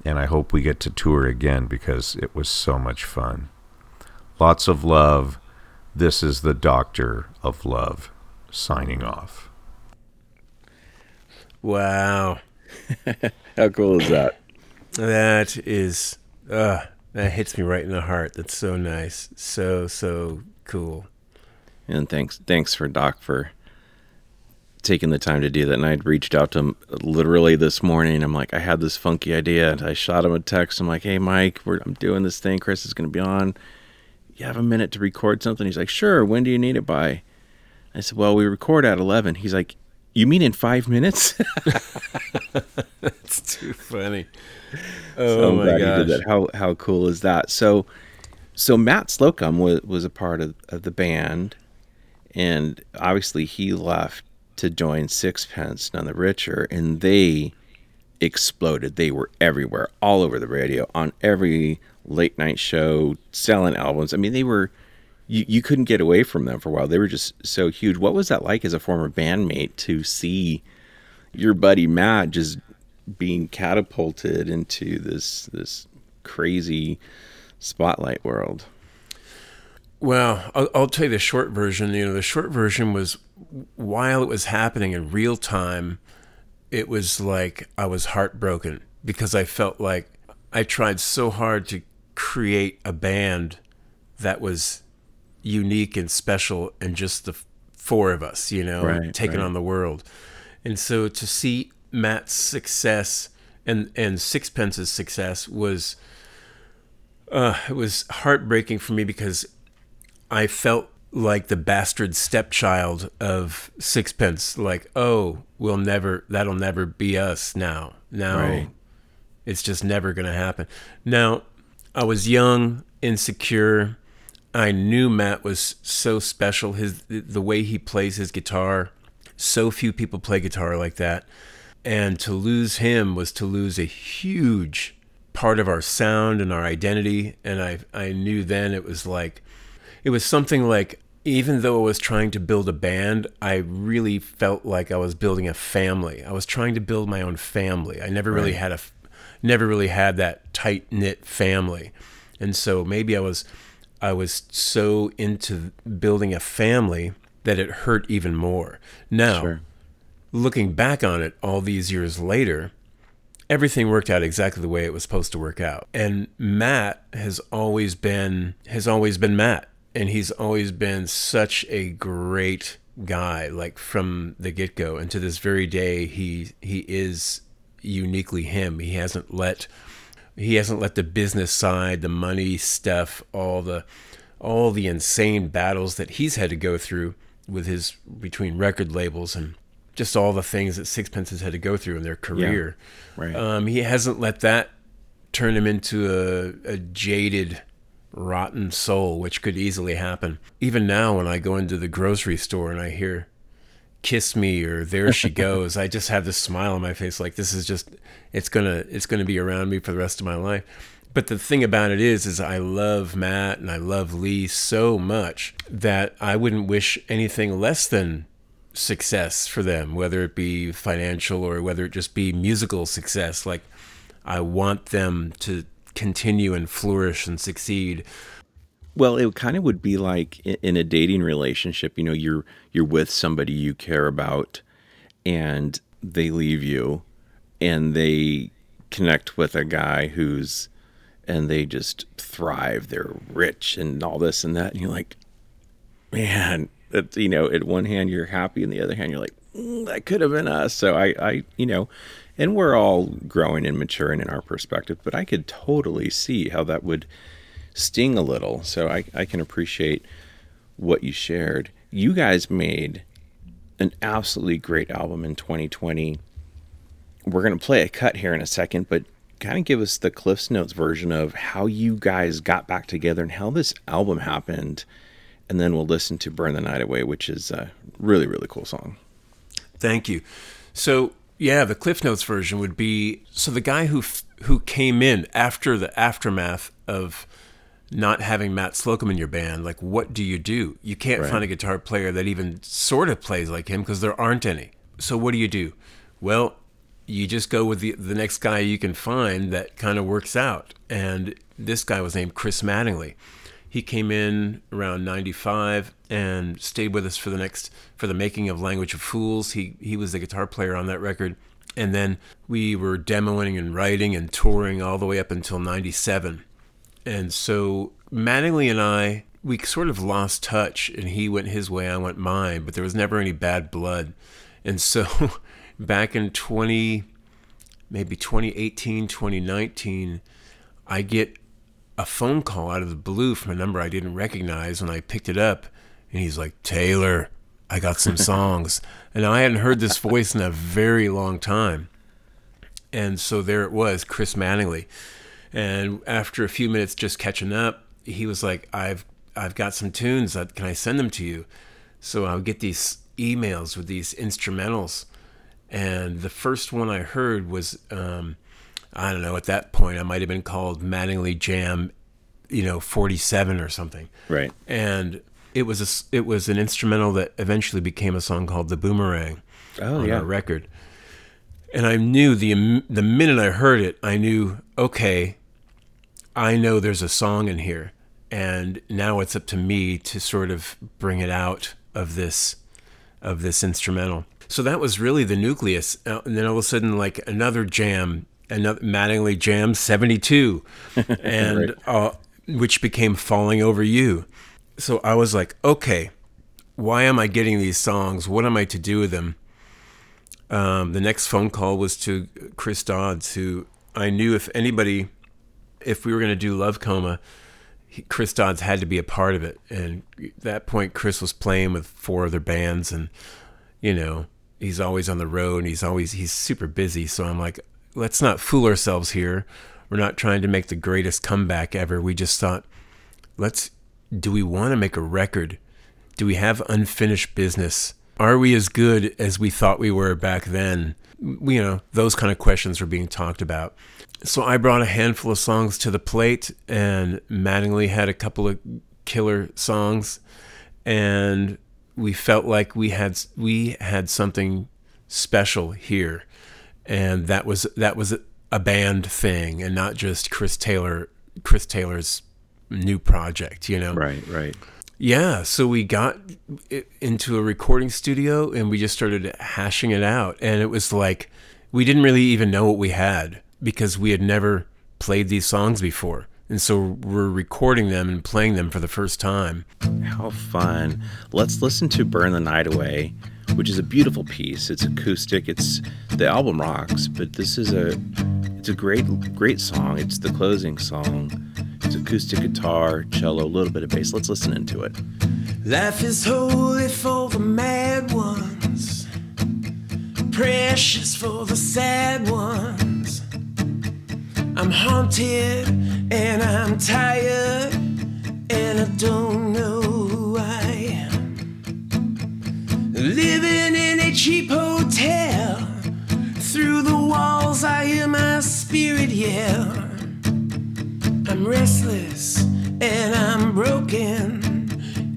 And I hope we get to tour again because it was so much fun. Lots of love. This is the Doctor of Love signing off. Wow. How cool is that? That is, uh, that hits me right in the heart. That's so nice. So, so cool. And thanks, thanks for Doc for taking the time to do that. And I'd reached out to him literally this morning. I'm like, I had this funky idea. And I shot him a text. I'm like, hey, Mike, I'm doing this thing. Chris is going to be on. You have a minute to record something? He's like, sure. When do you need it by? I said, well, we record at 11. He's like, you mean in five minutes? That's too funny. Oh so I'm oh, my gosh! How how cool is that? So so Matt Slocum was was a part of, of the band, and obviously he left to join Sixpence None the Richer, and they exploded. They were everywhere, all over the radio, on every late night show, selling albums. I mean, they were you, you couldn't get away from them for a while. They were just so huge. What was that like as a former bandmate to see your buddy Matt just being catapulted into this this crazy spotlight world? Well, I'll, I'll tell you the short version. You know, the short version was while it was happening in real time, it was like I was heartbroken because I felt like I tried so hard to create a band that was unique and special and just the four of us, you know, right, taking right. on the world. And so to see Matt's success and and Sixpence's success was uh, it was heartbreaking for me because I felt like the bastard stepchild of Sixpence. Like, oh, we'll never, that'll never be us now. Now, Right. it's just never going to happen. Now, I was young, insecure. I knew Matt was so special. His the way he plays his guitar, so few people play guitar like that. And to lose him was to lose a huge part of our sound and our identity. And I I knew then it was like it was something like even though I was trying to build a band, I really felt like I was building a family. I was trying to build my own family. I never really had a never really had that tight knit family. And so maybe I was I was so into building a family that it hurt even more. Now, Sure. looking back on it all these years later, everything worked out exactly the way it was supposed to work out. And Matt has always been has always been Matt, and he's always been such a great guy like from the get-go and to this very day he he is uniquely him. He hasn't let he hasn't let the business side, the money stuff, all the all the insane battles that he's had to go through with his between record labels and just all the things that Sixpence has had to go through in their career. Right. Um, he hasn't let that turn him into a, a jaded, rotten soul, which could easily happen. Even now, when I go into the grocery store and I hear "Kiss Me" or "There She Goes," I just have this smile on my face, like this is just it's gonna it's gonna be around me for the rest of my life. But the thing about it is, is I love Matt and I love Lee so much that I wouldn't wish anything less than success for them, whether it be financial or whether it just be musical success. Like, I want them to continue and flourish and succeed. Well, it kind of would be like in a dating relationship, you know, you're you're with somebody you care about and they leave you and they connect with a guy who's and they just thrive. They're rich and all this and that and you're like, man, that you know, at one hand you're happy and the other hand you're like, "Mm, that could have been us. So I I, you know, and we're all growing and maturing in our perspective, but I could totally see how that would sting a little. So I, I can appreciate what you shared. You guys made an absolutely great album in 2020. We're going to play a cut here in a second, but kind of give us the Cliff's Notes version of how you guys got back together and how this album happened. And then we'll listen to Burn the Night Away, which is a really, really cool song. Thank you. So yeah, the Cliff Notes version would be so the guy who f- who came in after the aftermath of not having Matt Slocum in your band, like what do you do? You can't Right. find a guitar player that even sort of plays like him because there aren't any. So what do you do? Well, you just go with the the next guy you can find that kind of works out. And this guy was named Chris Mattingly. He came in around 95 and stayed with us for the next for the making of Language of Fools. He he was the guitar player on that record. And then we were demoing and writing and touring all the way up until 97. And so Mattingly and I, we sort of lost touch, and he went his way, I went mine, but there was never any bad blood. And so back in 20, maybe 2018, 2019, I get a phone call out of the blue from a number I didn't recognize when I picked it up. And he's like, Taylor, I got some songs. and I hadn't heard this voice in a very long time. And so there it was, Chris Mattingly. And after a few minutes just catching up, he was like, I've I've got some tunes. Uh, Can I send them to you? So I'll get these emails with these instrumentals. And the first one I heard was, um, I don't know, at that point, I might have been called Mattingly Jam, you know, 47 or something Right. and it was a it was an instrumental that eventually became a song called "The Boomerang" Oh, on yeah. our record. And I knew the the minute I heard it, I knew okay, I know there's a song in here, and now it's up to me to sort of bring it out of this of this instrumental. So that was really the nucleus, Uh, and then all of a sudden, like another jam, another Mattingly Jam '72, and uh, which became "Falling Over You." So I was like, okay, why am I getting these songs? What am I to do with them? Um, the next phone call was to Chris Dodds, who I knew if anybody, if we were going to do Love Coma, he, Chris Dodds had to be a part of it. And at that point, Chris was playing with four other bands, and you know he's always on the road, and he's always he's super busy. So I'm like, let's not fool ourselves here. We're not trying to make the greatest comeback ever. We just thought, let's. Do we want to make a record? Do we have unfinished business? Are we as good as we thought we were back then? You know, those kind of questions were being talked about. So I brought a handful of songs to the plate, and Mattingly had a couple of killer songs, and we felt like we had we had something special here, and that was that was a band thing, and not just Chris Taylor Chris Taylor's new project. You know, right, right. Yeah, so we got into a recording studio and we just started hashing it out, and it was like we didn't really even know what we had because we had never played these songs before. And so we're recording them and playing them for the first time. How fun. Let's listen to Burn the Night Away, which is a beautiful piece. It's acoustic. It's the album rocks, but this is a it's a great great song. It's the closing song. It's acoustic guitar, cello, a little bit of bass. Let's listen into it. Life is holy for the mad ones, precious for the sad ones. I'm haunted and I'm tired and I don't know Living in a cheap hotel, through the walls I hear my spirit yell. I'm restless and I'm broken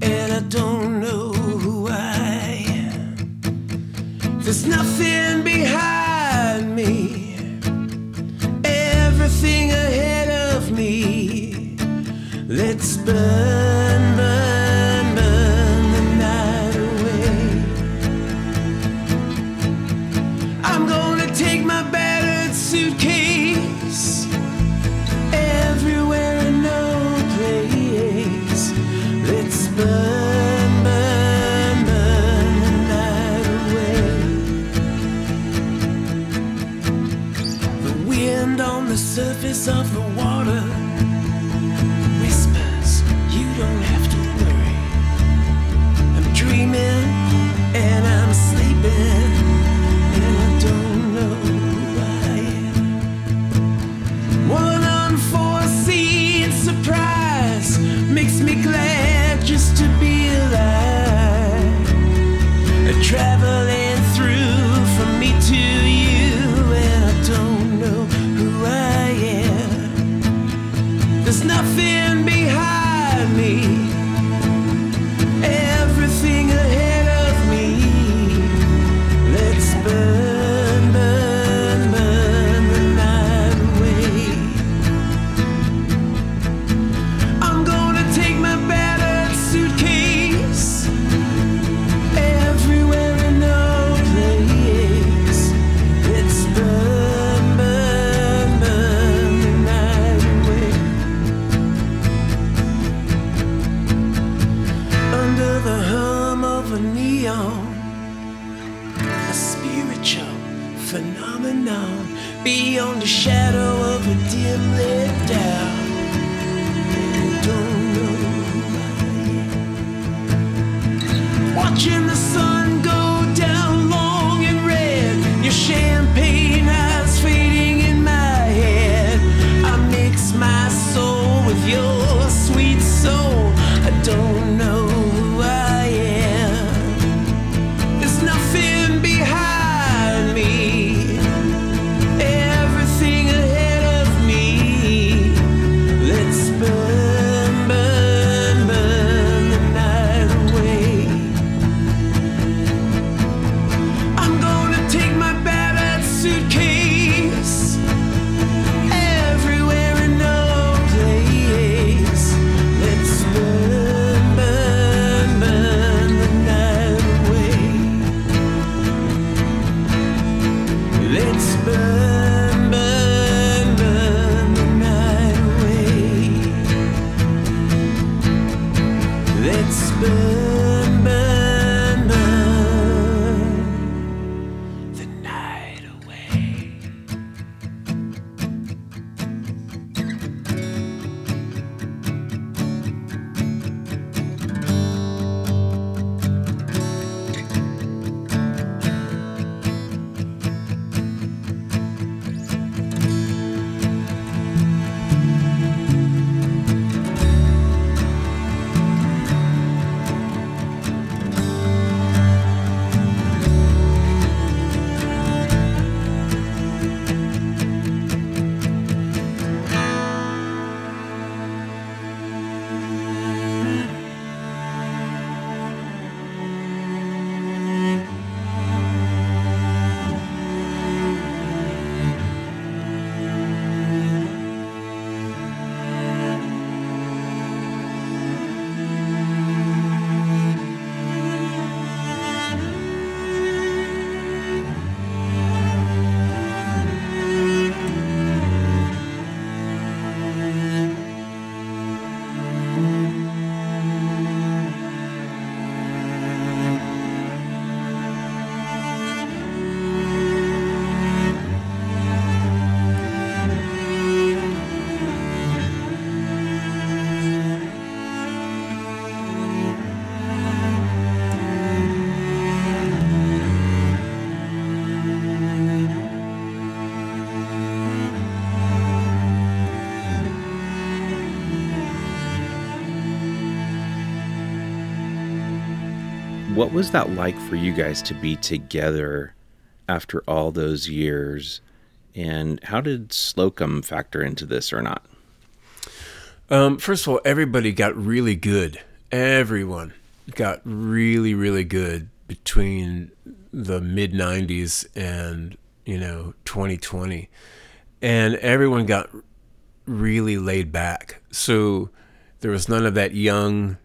and I don't know who I am. There's nothing behind me everything ahead of me. Let's burn, surface of the water what was that like for you guys to be together after all those years? And how did Slocum factor into this or not? Um, first of all, everybody got really good. Everyone got really, really good between the mid 90s and, you know, 2020. And everyone got really laid back. So there was none of that young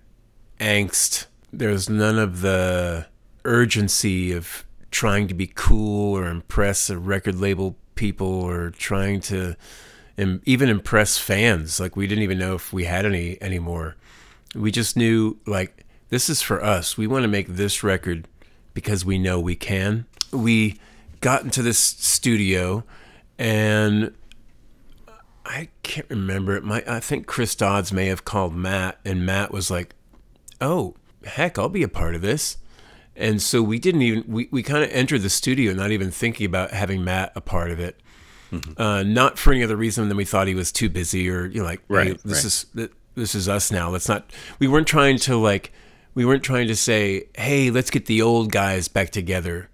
angst. There was none of the urgency of trying to be cool or impress a record label people or trying to im- even impress fans. Like we didn't even know if we had any anymore. We just knew like this is for us. We want to make this record because we know we can. We got into this studio and I can't remember it. My I think Chris Dodds may have called Matt and Matt was like, "Oh, heck, I'll be a part of this." And so we didn't even we, we kind of entered the studio not even thinking about having Matt a part of it. Uh, not for any other reason than we thought he was too busy or you know like hey, Right, this right. is this is us now. Let's not we weren't trying to like we weren't trying to say, "Hey, let's get the old guys back together."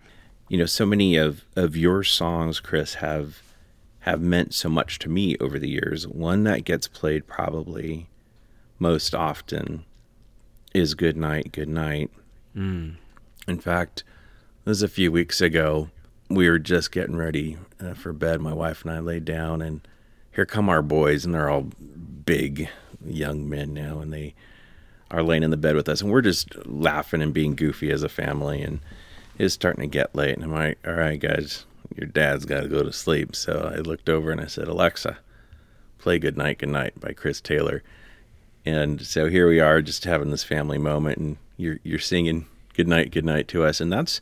you know so many of of your songs chris have have meant so much to me over the years one that gets played probably most often is good night good night in fact it was a few weeks ago we were just getting ready uh, for bed my wife and i laid down and here come our boys and they're all big young men now and they are laying in the bed with us and we're just laughing and being goofy as a family and it's starting to get late and I'm like, all right guys, your dad's got to go to sleep. So I looked over and I said, Alexa, play Good Night, Good Night by Chris Taylor. And so here we are just having this family moment and you're you're singing Good Night, Good Night to us and that's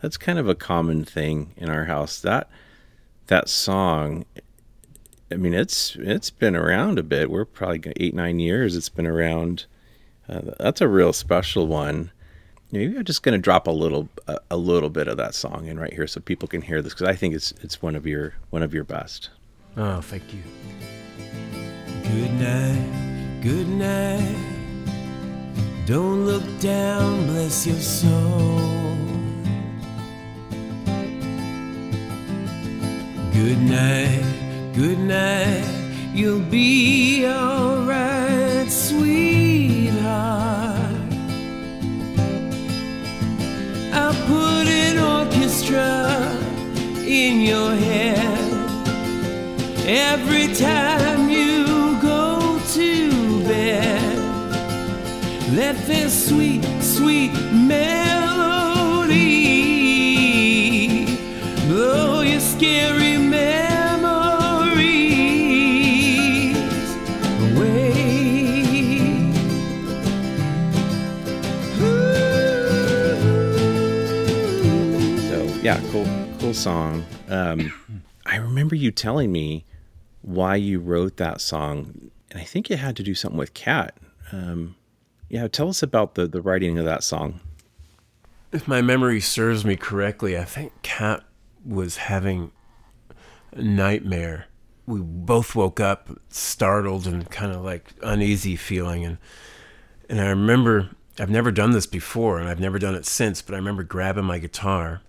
that's kind of a common thing in our house. That that song I mean it's it's been around a bit. We're probably 8 9 years it's been around. Uh, that's a real special one. Maybe I'm just going to drop a little a, a little bit of that song in right here so people can hear this because I think it's it's one of your one of your best. Oh, thank you. Good night, good night. Don't look down, bless your soul. Good night, good night. You'll be alright, sweetheart. I'll put an orchestra in your head. Every time this sweet, sweet melody blow your scary memories away. So yeah, cool cool song. Um, I remember you telling me why you wrote that song, and I think it had to do something with Kat. Um, yeah, tell us about the the writing of that song. If my memory serves me correctly, I think Kat was having a nightmare. We both woke up startled and kind of like uneasy feeling and and I remember I've never done this before and I've never done it since, but I remember grabbing my guitar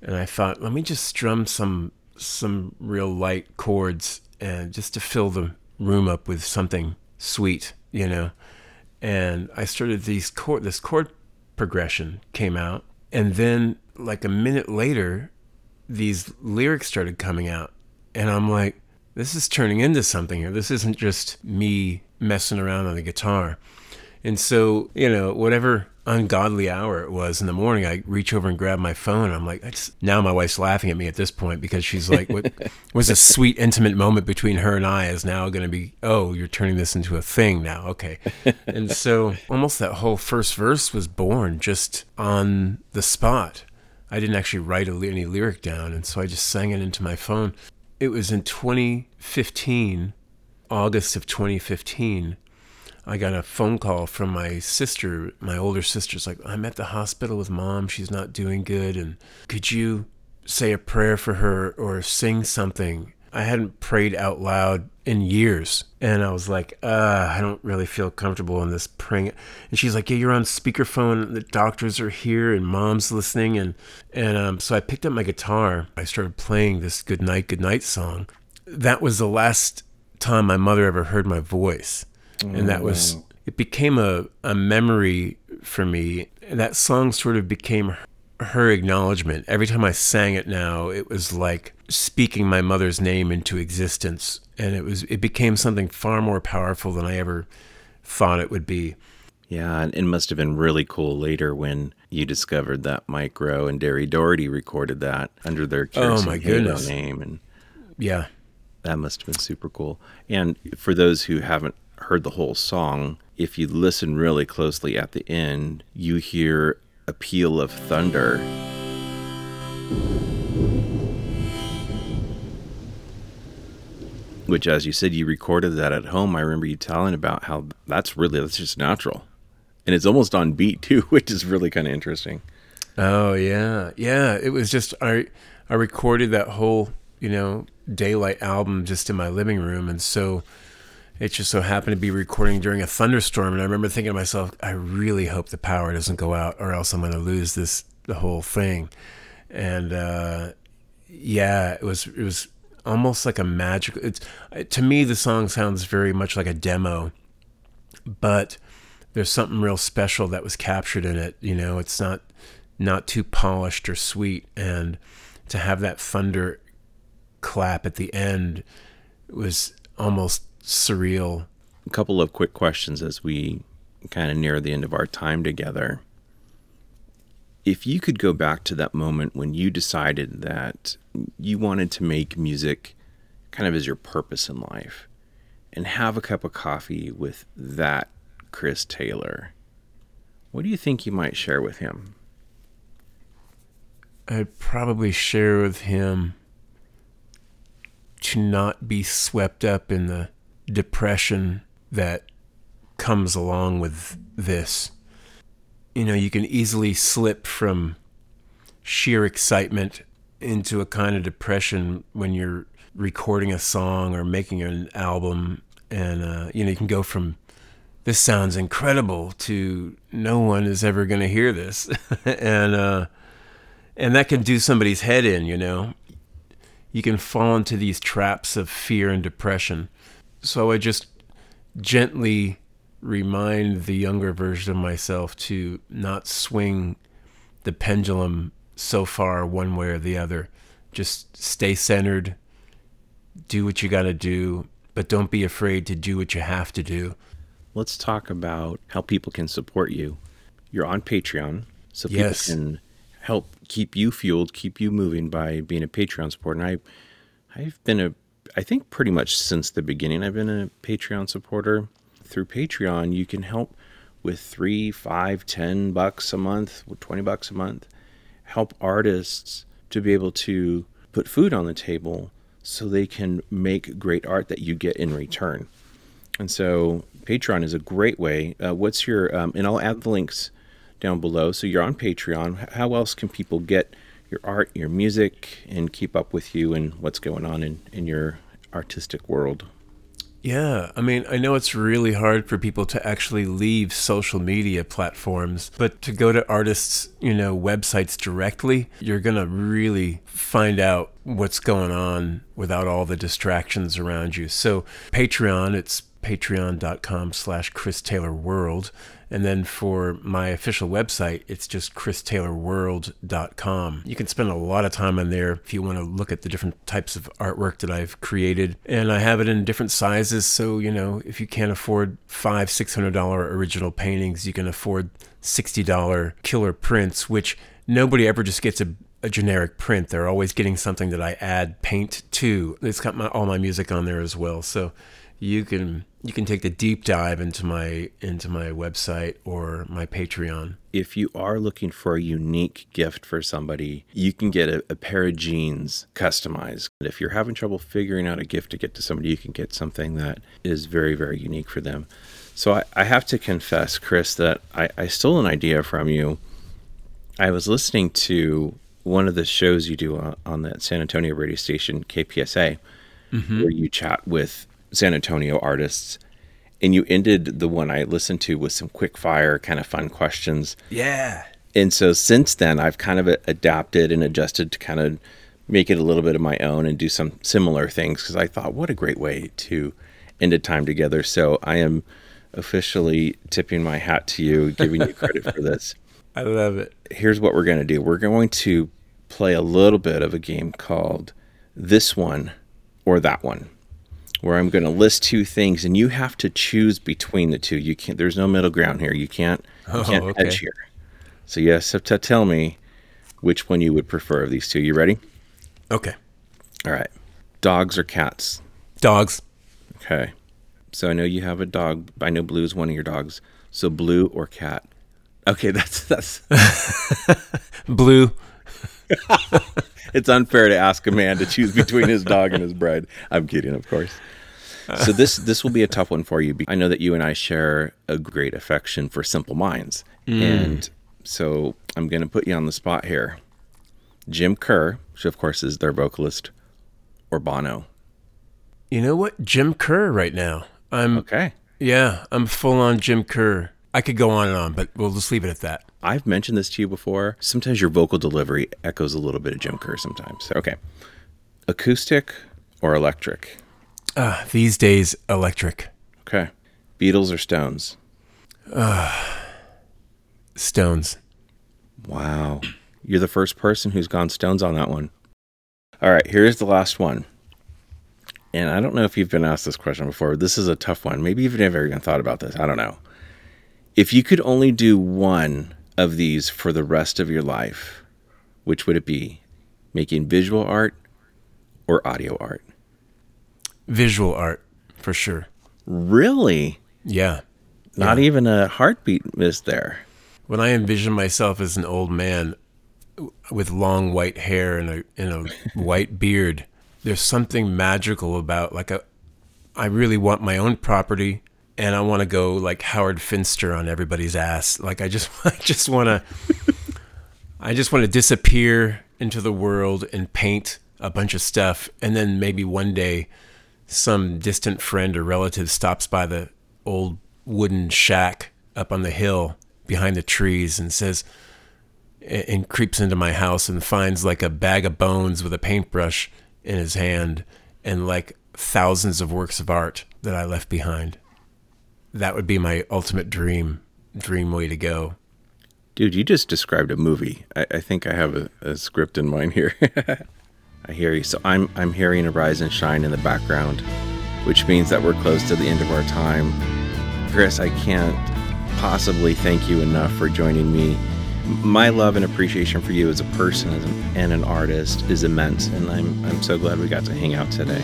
and I thought, let me just strum some some real light chords and just to fill the room up with something sweet, you know. And I started these chord this chord progression came out and then like a minute later these lyrics started coming out and I'm like this is turning into something here. This isn't just me messing around on the guitar. And so, you know, whatever ungodly hour it was in the morning, I reach over and grab my phone. I'm like, now my wife's laughing at me at this point because she's like, what was a sweet, intimate moment between her and I is now going to be, oh, you're turning this into a thing now. Okay. And so almost that whole first verse was born just on the spot. I didn't actually write a, any lyric down. And so I just sang it into my phone. It was in 2015, August of 2015. I got a phone call from my sister. My older sister's like, I'm at the hospital with mom. She's not doing good. And could you say a prayer for her or sing something? I hadn't prayed out loud in years. And I was like, uh, I don't really feel comfortable in this praying. And she's like, Yeah, you're on speakerphone. The doctors are here and mom's listening. And, and um, so I picked up my guitar. I started playing this Good Night, Good Night song. That was the last time my mother ever heard my voice. And that was, mm. it became a, a memory for me. And that song sort of became her acknowledgement. Every time I sang it now, it was like speaking my mother's name into existence. And it was it became something far more powerful than I ever thought it would be. Yeah, and it must have been really cool later when you discovered that Mike Roe and Derri Daugherty recorded that under their Kerosene Oh, my goodness. name, and Yeah. that must have been super cool. And for those who haven't heard the whole song, if you listen really closely at the end, you hear a peal of thunder. Which, as you said, you recorded that at home. I remember you telling about how that's really that's just natural, and it's almost on beat too, which is really kind of interesting. Oh yeah, yeah. It was just I I recorded that whole you know daylight album just in my living room, and so it just so happened to be recording during a thunderstorm. And I remember thinking to myself, I really hope the power doesn't go out, or else I'm going to lose this the whole thing. And uh, yeah, it was it was almost like a magical. It's to me the song sounds very much like a demo, but there's something real special that was captured in it. You know, it's not not too polished or sweet, and to have that thunder clap at the end was almost surreal. a couple of quick questions as we kind of near the end of our time together. If you could go back to that moment when you decided that you wanted to make music kind of as your purpose in life and have a cup of coffee with that Chris Taylor, what do you think you might share with him? I'd probably share with him to not be swept up in the depression that comes along with this. You know, you can easily slip from sheer excitement into a kind of depression when you're recording a song or making an album. And, uh, you know, you can go from this sounds incredible to no one is ever going to hear this. and, uh, and that can do somebody's head in, you know. You can fall into these traps of fear and depression. So I just gently remind the younger version of myself to not swing the pendulum so far one way or the other. Just stay centered, do what you got to do, but don't be afraid to do what you have to do. Let's talk about how people can support you. You're on Patreon, so people Yes. can help keep you fueled, keep you moving by being a Patreon supporter. And I, I've been a, I think pretty much since the beginning, I've been a Patreon supporter. Through Patreon, you can help with three, five, ten bucks a month, twenty bucks a month. Help artists to be able to put food on the table so they can make great art that you get in return. And so Patreon is a great way. Uh, what's your, um, and I'll add the links down below. So you're on Patreon. How else can people get your art, your music, and keep up with you and what's going on in, in your artistic world? Yeah, I mean, I know it's really hard for people to actually leave social media platforms, but to go to artists, you know, websites directly, you're going to really find out what's going on without all the distractions around you. So, Patreon, it's patreon.com slash Chris Taylor World. And then for my official website, it's just christaylorworld.com. You can spend a lot of time on there if you want to look at the different types of artwork that I've created. And I have it in different sizes. So, you know, if you can't afford five, six hundred dollar original paintings, you can afford sixty dollar killer prints, which nobody ever just gets a a generic print. They're always getting something that I add paint to. It's got my all my music on there as well. So you can you can take the deep dive into my into my website or my Patreon. If you are looking for a unique gift for somebody, you can get a, a pair of jeans customized. If you're having trouble figuring out a gift to get to somebody, you can get something that is very, very unique for them. So I, I have to confess, Chris, that I, I stole an idea from you. I was listening to one of the shows you do on, on that San Antonio radio station, KPSA, mm-hmm. where you chat with San Antonio artists. And you ended the one I listened to with some quick fire, kind of fun questions. Yeah. And so since then, I've kind of adapted and adjusted to kind of make it a little bit of my own and do some similar things because I thought, what a great way to end a time together. So I am officially tipping my hat to you, giving you credit for this. I love it. Here's what we're going to do we're going to play a little bit of a game called This One or That One. Where I'm going to list two things, and you have to choose between the two. You can't. There's no middle ground here. You can't. You Oh, can't okay. hedge here. So you have to tell me which one you would prefer of these two. You ready? Okay. All right. Dogs or cats? Dogs. Okay. So I know you have a dog. I know Blue is one of your dogs. So blue or cat? Okay, that's that's Blue. it's unfair to ask a man to choose between his dog and his bride. I'm kidding, of course. So this this will be a tough one for you. I know that you and I share a great affection for Simple Minds, mm. and so I'm going to put you on the spot here. Jim Kerr, which of course is their vocalist, or Bono. You know what? Jim Kerr right now. I'm Okay. yeah, I'm full on Jim Kerr. I could go on and on, but we'll just leave it at that. I've mentioned this to you before. Sometimes your vocal delivery echoes a little bit of Jim Kerr sometimes. Okay. Acoustic or electric? Uh, these days, electric. Okay. Beatles or Stones? Stones. Wow. You're the first person who's gone Stones on that one. All right, here's the last one. And I don't know if you've been asked this question before. This is a tough one. Maybe you've never even thought about this. I don't know. If you could only do one of these for the rest of your life, which would it be? Making visual art or audio art? Visual art, for sure. Really? Yeah. Not even a heartbeat missed there. When I envision myself as an old man with long white hair and a and a white beard, there's something magical about like a I really want my own property and I want to go like Howard Finster on everybody's ass. Like I just I just want to I just want to disappear into the world and paint a bunch of stuff and then maybe one day some distant friend or relative stops by the old wooden shack up on the hill behind the trees and says and and creeps into my house and finds like a bag of bones with a paintbrush in his hand and like thousands of works of art that I left behind. That would be my ultimate dream, dream way to go. Dude, you just described a movie. I, I think I have a, a script in mind here. I hear you. So I'm I'm hearing a rise and shine in the background, which means that we're close to the end of our time. Chris, I can't possibly thank you enough for joining me. My love and appreciation for you as a person and an artist is immense, and I'm I'm so glad we got to hang out today.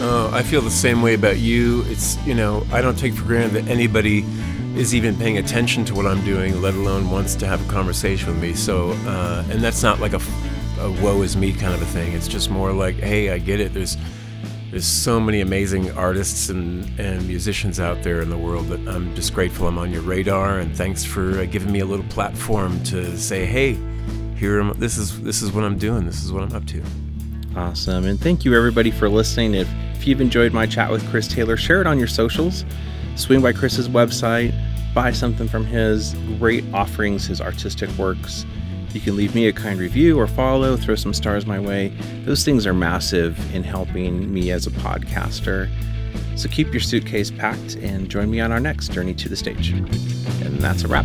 Oh, I feel the same way about you. It's, you know, I don't take for granted that anybody is even paying attention to what I'm doing, let alone wants to have a conversation with me. So, uh, and that's not like a, a woe is me kind of a thing. It's just more like, hey, I get it. There's, there's so many amazing artists and, and musicians out there in the world that I'm just grateful I'm on your radar. And thanks for uh, giving me a little platform to say, hey, here am, this is this is what I'm doing. This is what I'm up to. Awesome. And thank you everybody for listening. If, if you've enjoyed my chat with Chris Taylor, share it on your socials. Swing by Chris's website, buy something from his great offerings, his artistic works. You can leave me a kind review or follow, throw some stars my way. Those things are massive in helping me as a podcaster. So keep your suitcase packed and join me on our next journey to the stage. And that's a wrap.